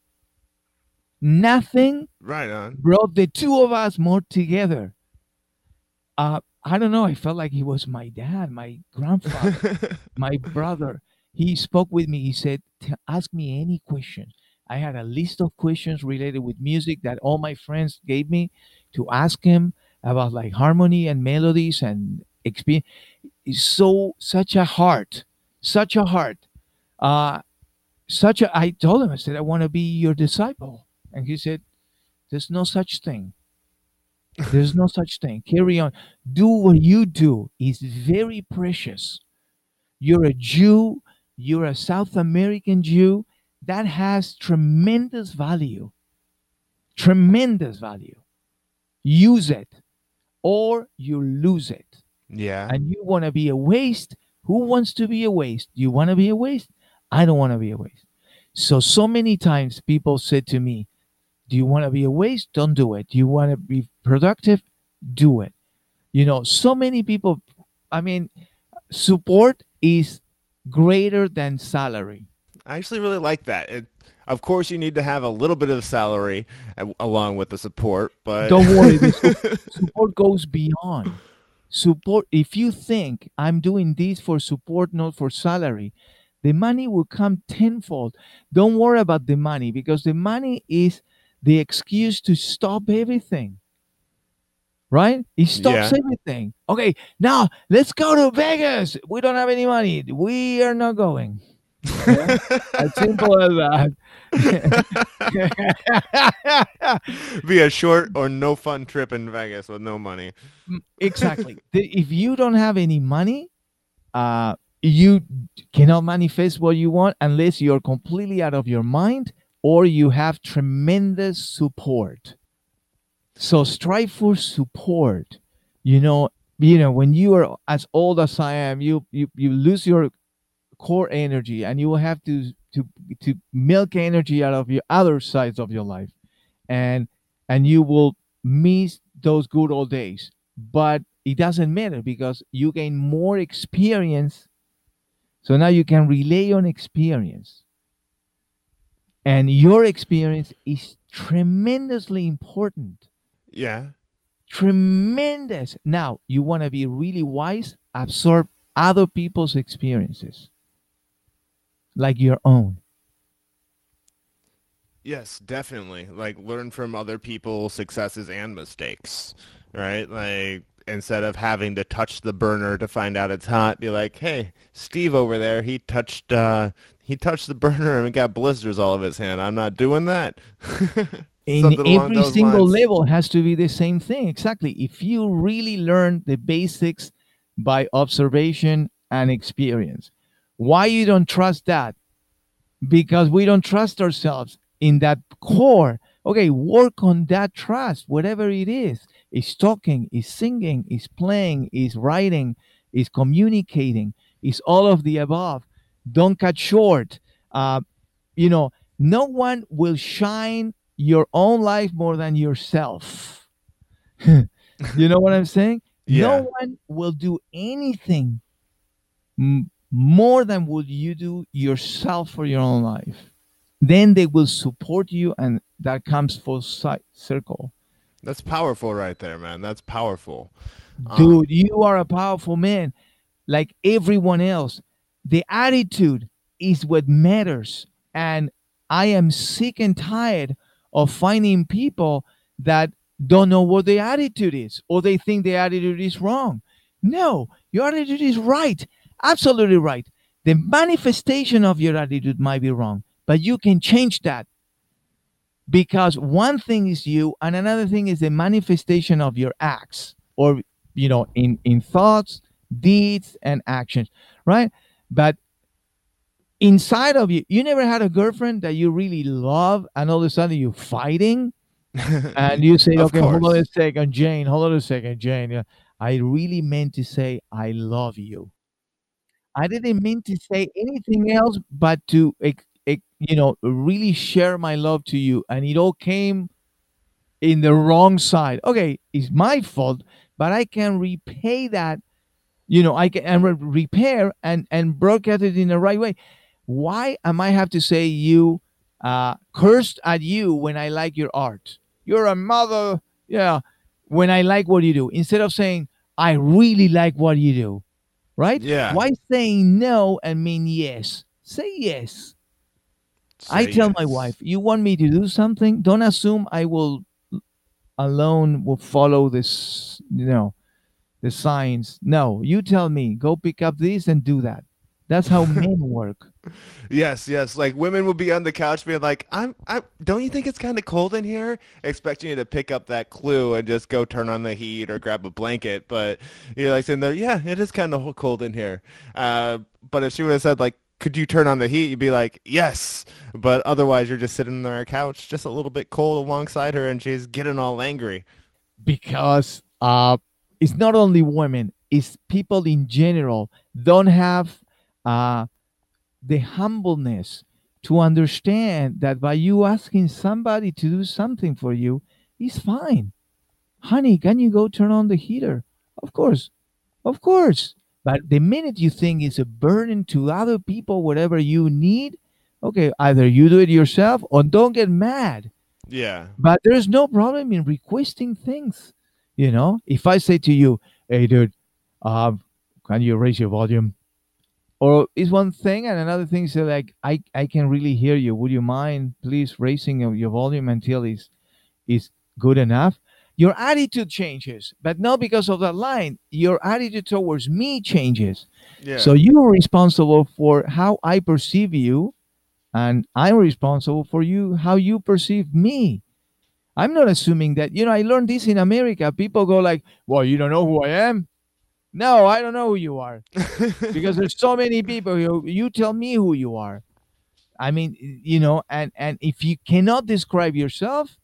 Nothing right on brought the two of us more together. Uh, I don't know. I felt like he was my dad, my grandfather, *laughs* my brother. He spoke with me. He said, "Ask me any question." I had a list of questions related with music that all my friends gave me to ask him about like harmony and melodies and experience. So such a heart, such a heart. Uh, such a. I told him I said I want to be your disciple, and he said, "There's no such thing." There's no such thing. Carry on. Do what you do is very precious. You're a Jew, you're a South American Jew. That has tremendous value. Tremendous value. Use it or you lose it. Yeah. And you want to be a waste. Who wants to be a waste? You want to be a waste? I don't want to be a waste. So, so many times people said to me, Do you want to be a waste? Don't do it. Do you want to be productive? Do it. You know, so many people, I mean, support is greater than salary. I actually really like that. It, of course, you need to have a little bit of salary uh, along with the support, but Don't worry, *laughs* support goes beyond. Support, if you think I'm doing this for support, not for salary, the money will come tenfold. Don't worry about the money because the money is the excuse to stop everything. Right? It stops Yeah. everything. Okay, now let's go to Vegas. We don't have any money. We are not going. Yeah? As simple as that. *laughs* be a short or no fun trip in Vegas with no money. Mm, exactly. If you don't have any money, uh, you cannot manifest what you want unless you're completely out of your mind or you have tremendous support. So strive for support. You know, you know when you are as old as I am, you you you lose your core energy and you will have to to to milk energy out of your other sides of your life. And and you will miss those good old days. But it doesn't matter because you gain more experience. So now you can relay on experience. And your experience is tremendously important. Yeah. tremendous. Now you want to be really wise? Absorb other people's experiences like your own Yes, definitely. Like learn from other people's successes and mistakes, right? Like instead of having to touch the burner to find out it's hot, be like, "Hey, Steve over there, he touched uh he touched the *laughs* burner and got blisters all of his hand. I'm not doing that." *laughs* in every single lines. level has to be the same thing exactly if you really learn the basics by observation and experience why you don't trust that? Because we don't trust ourselves in that core. Okay work on that trust whatever it is. Is talking is singing is playing is writing is communicating. Is all of the above. Don't cut short. Uh, you know no one will shine your own life more than yourself. *laughs* You know what i'm saying? *laughs* Yeah. no one will do anything more than would you do yourself for your own life. Then they will support you and that comes full ci- circle. That's powerful right there, man. That's powerful. Um, dude you are a powerful man. Like everyone else the attitude is what matters. And i am sick and tired of finding people that don't know what the attitude is or they think the attitude is wrong. No your attitude is right absolutely right. The manifestation of your attitude might be wrong but you can change that. Because one thing is you and another thing is the manifestation of your acts or you know in in thoughts deeds and actions right? But inside of you you never had a girlfriend that you really love and all of a sudden you're fighting? *laughs* And you say okay hold on a second jane hold on a second jane. I really meant to say i love you i didn't mean to say anything else but to you know really share my love to you and it all came in the wrong side. Okay it's my fault but i can repay that you know i can and re- repair and and broadcast it in the right way. Why am i have to say you uh cursed at you when i like your art? You're a mother yeah when i like what you do. Instead of saying i really like what you do right Yeah. why saying no and mean yes say yes I Say tell my wife, you want me to do something? Don't assume I will alone will follow this, you know, the signs. No, you tell me, go pick up this and do that. That's how *laughs* men work. Yes, yes. Like women will be on the couch being like, "I'm, I don't you think it's kind of cold in here?" Expecting you to pick up that clue and just go turn on the heat or grab a blanket, but you're like saying, "Yeah, it is kind of cold in here." Uh, but if she would have said like, "Could you turn on the heat?" You'd be like, "Yes," but otherwise you're just sitting on our couch, just a little bit cold alongside her, and she's getting all angry. Because uh, it's not only women; it's people in general don't have uh, the humbleness to understand that by you asking somebody to do something for you is fine. Honey, can you go turn on the heater? Of course. Of course. But the minute you think it's a burden to other people, whatever you need, okay, either you do it yourself or don't get mad. Yeah. But there's no problem in requesting things. You know, if I say to you, hey, dude, uh, can you raise your volume? Or is one thing and another thing is like i i can really hear you. Would you mind please raising your volume until it's is good enough? Your attitude changes but not because of that line. Your attitude towards me changes. Yeah. so you are responsible for how i perceive you and i'm responsible for you how you perceive me. I'm not assuming that you know i learned this in america. People go like well you don't know who i am no i don't know who you are. Because there's so many people who you tell me who you are. I mean you know and and if you cannot describe yourself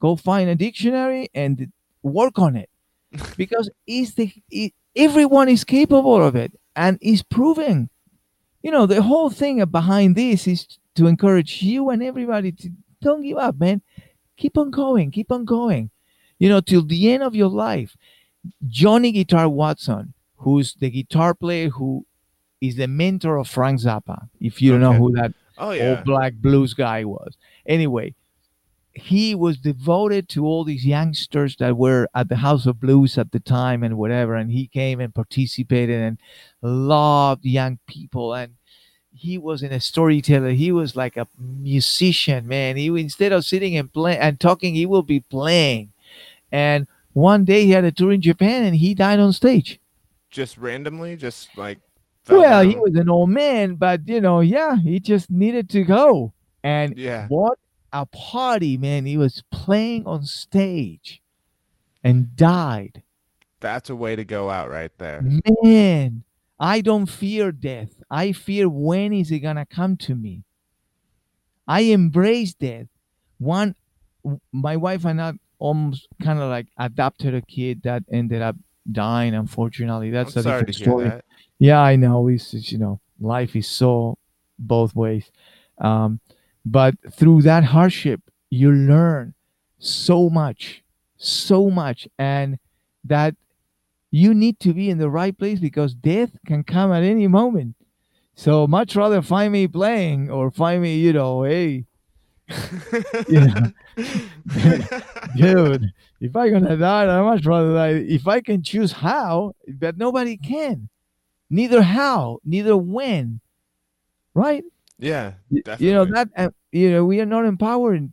go find a dictionary and work on it. *laughs* Because it's the it, everyone is capable of it and is proven. You know the whole thing behind this is to encourage you and everybody to don't give up man. Keep on going keep on going. You know till the end of your life johnny guitar watson who's the guitar player who is the mentor of Frank Zappa. If you don't know who that oh yeah. old black blues guy was. Anyway, he was devoted to all these youngsters that were at the House of Blues at the time and whatever. And he came and participated and loved young people. And he was in a storyteller. He was like a musician, man. He instead of sitting and playing and talking, he will be playing. And one day he had a tour in Japan and he died on stage. Just randomly, just like. Well, he was an old man, but you know, yeah, he just needed to go. And Yeah. what a party, man. He was playing on stage and died. That's a way to go out right there. Man, I don't fear death. I fear when is it gonna come to me. I embrace death. One, my wife and I almost kind of like adopted a kid that ended up dying. Unfortunately, that's I'm a different story. that. Yeah, I know. It's it's, you know, life is so both ways. Um, but through that hardship, you learn so much, so much, and that you need to be in the right place because death can come at any moment. So much rather find me playing or find me, you know, hey, you *laughs* know, dude, if I'm gonna die, I much rather die. If I can choose how, but nobody can. Neither how, neither when. Right? yeah, definitely. You know that. Uh, you know we are not empowered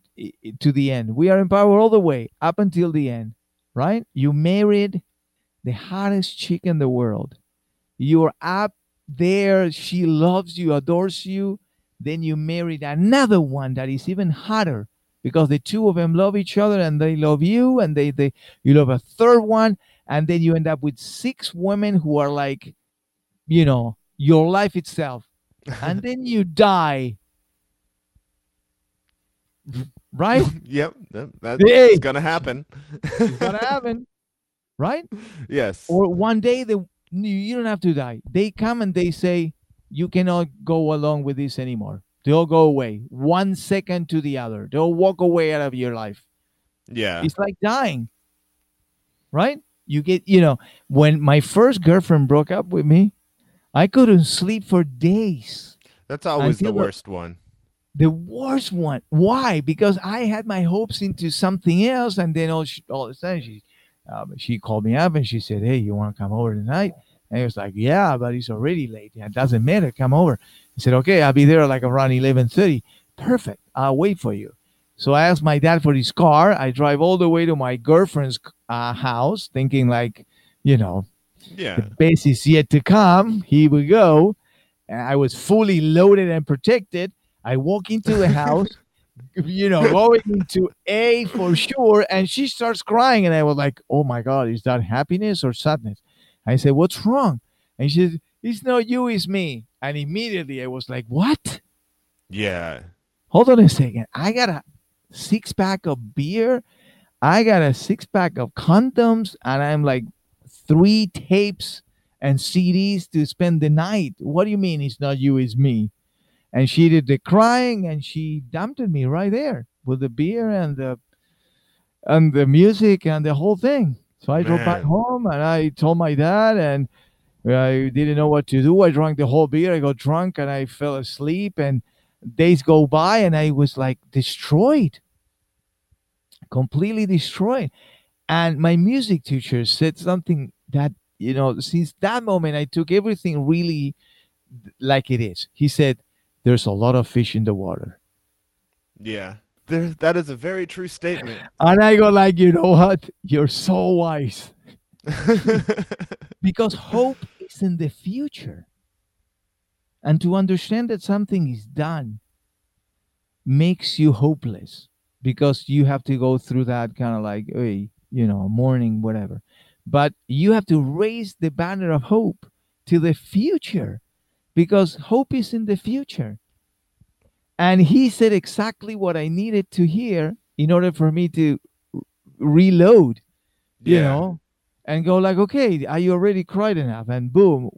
to the end. We are empowered all the way up until the end. Right? You married the hottest chick in the world. You're up there. She loves you, adores you. Then you married another one that is even hotter because the two of them love each other and they love you and they, they you love a third one and then you end up with six women who are like you know your life itself and *laughs* then you die right *laughs* yep, that, Hey. that's gonna happen. it's gonna happen *laughs* right yes. or one day they you don't have to die they come and they say you cannot go along with this anymore. They'll go away one second to the other. They'll walk away out of your life. Yeah. it's like dying right? You get you know when my first girlfriend broke up with me i couldn't sleep for days That's always the until the- worst one. the worst one. Why? Because i had my hopes into something else and then all, she, all of a sudden she um, she called me up and she said hey you want to come over tonight and I was like yeah but it's already late it doesn't matter come over i said okay i'll be there like around 11.30 perfect i'll wait for you so i asked my dad for his car i drive all the way to my girlfriend's uh, house thinking like you know Yeah. the best is yet to come. Here we go. and I was fully loaded and protected. I walk into the house, *laughs* you know, going into A for sure, and she starts crying, and I was like, "Oh my god, is that happiness or sadness?" I said, "What's wrong?" And she said, "It's not you, it's me." And immediately I was like, "What?" Yeah. Hold on a second. I got a six pack of beer. I got a six pack of condoms, and I'm like three tapes and CDs to spend the night. What do you mean it's not you, it's me? And she did the crying and she dumped me right there with the beer and the and the music and the whole thing. So I drove back home and I told my dad and I didn't know what to do. I drank the whole beer. I got drunk and I fell asleep and days go by and I was like destroyed. Completely destroyed. And my music teacher said something that, you know, since that moment I took everything really like it is. He said, There's a lot of fish in the water. Yeah. There, that is a very true statement. And I go like, you know what? You're so wise. *laughs* Because hope is in the future. And to understand that something is done makes you hopeless because you have to go through that kind of like, hey, you know, mourning, whatever. But you have to raise the banner of hope to the future because hope is in the future. And he said exactly what I needed to hear in order for me to reload you Yeah. know, and go like, okay, I already cried enough, and boom,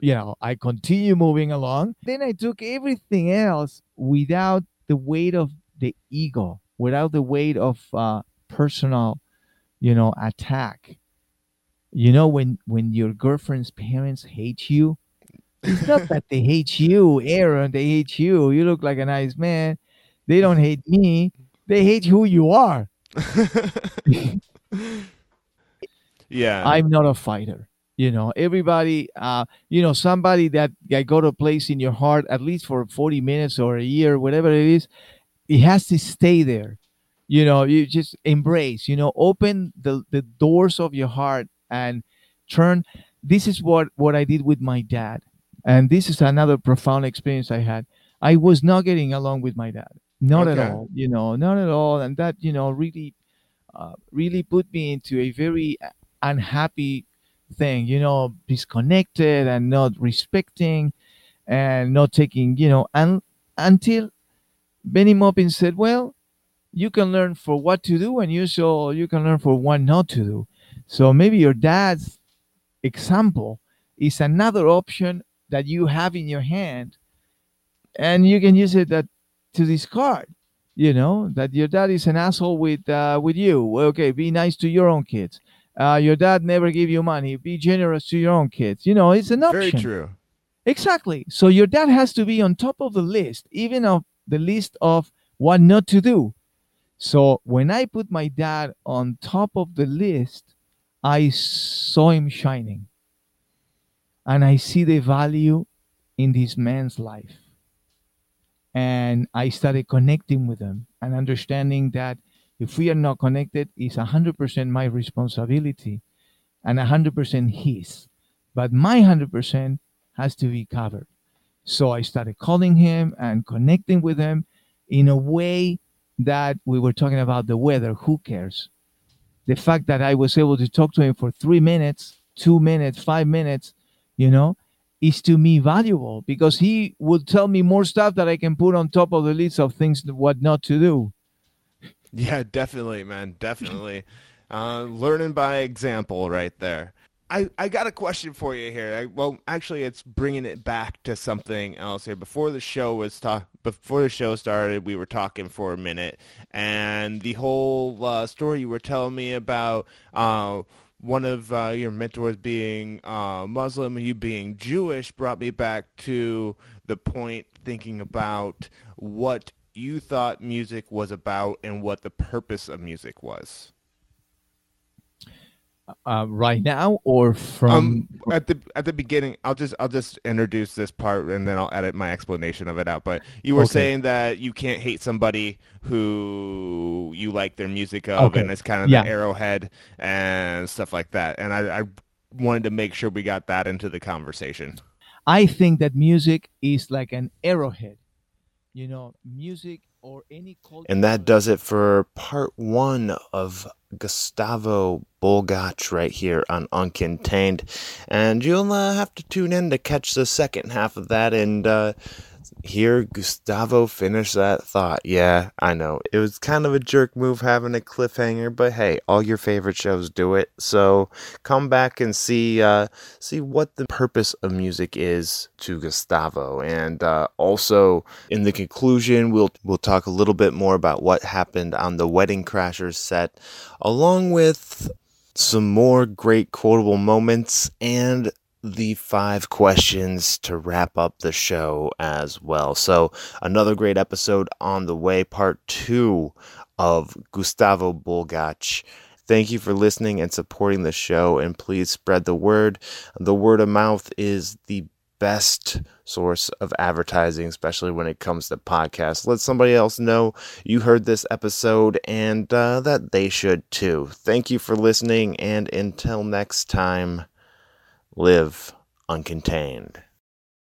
you know, I continue moving along. Then I took everything else without the weight of the ego, without the weight of uh, personal, you know, attack. You know, when when your girlfriend's parents hate you, it's not that they hate you, Aaron. They hate you. You look like a nice man. They don't hate me. They hate who you are. *laughs* yeah. I'm not a fighter. You know, everybody, uh, you know, somebody that I got a place in your heart at least for 40 minutes or a year, whatever it is, it has to stay there. You know, you just embrace, you know, open the, the doors of your heart and turn. This is what, what I did with my dad. And this is another profound experience I had. I was not getting along with my dad. Not Okay. at all, you know, not at all. And that, you know, really, uh, really put me into a very unhappy thing, you know, disconnected and not respecting and not taking, you know, and until Bennie Maupin said, well, you can learn for what to do and you so you can learn for what not to do. So maybe your dad's example is another option that you have in your hand and you can use it that to discard you know that your dad is an asshole with uh, with you. Okay be nice to your own kids. Uh, your dad never give you money. Be generous to your own kids. You know it's an option. very true. exactly. So your dad has to be on top of the list even of the list of what not to do. So when i put my dad on top of the list i saw him shining and i see the value in this man's life and I started connecting with them and understanding that if we are not connected, it's 100% my responsibility and 100% his. But my 100% has to be covered. So I started calling him and connecting with him in a way that we were talking about the weather. Who cares? The fact that I was able to talk to him for three minutes, two minutes, five minutes, you know, is to me valuable because he would tell me more stuff that I can put on top of the list of things what not to do. *laughs* Yeah, definitely, man. Definitely. Uh, learning by example right there. I, I got a question for you here. I, well, actually, it's bringing it back to something else here. Before the show was talk, before the show started, we were talking for a minute, and the whole uh, story you were telling me about uh, one of uh, your mentors being uh, Muslim and you being Jewish brought me back to the point thinking about what you thought music was about and what the purpose of music was. Uh, right now or from um at the at the beginning i'll just i'll just introduce this part and then i'll edit my explanation of it out but you were Okay. saying that you can't hate somebody who you like their music of Okay. and it's kind of Yeah. the arrowhead and stuff like that and i i wanted to make sure we got that into the conversation I think that music is like an arrowhead. You know, music or any culture. And that does it for part one of Gustavo Bulgach right here on Uncontained. And you'll uh, have to tune in to catch the second half of that and uh, hear Gustavo finish that thought. Yeah, I know. It was kind of a jerk move having a cliffhanger, but hey, all your favorite shows do it. So come back and see uh, see what the purpose of music is to Gustavo. And uh, also in the conclusion, we'll we'll talk a little bit more about what happened on the Wedding Crashers set, along with some more great quotable moments and the five questions to wrap up the show as well. So, another great episode on the way, part two of Gustavo Bulgach. Thank you for listening and supporting the show, and please spread the word. The word of mouth is the best source of advertising, especially when it comes to podcasts. Let somebody else know you heard this episode and uh, that they should too. Thank you for listening, and until next time live uncontained.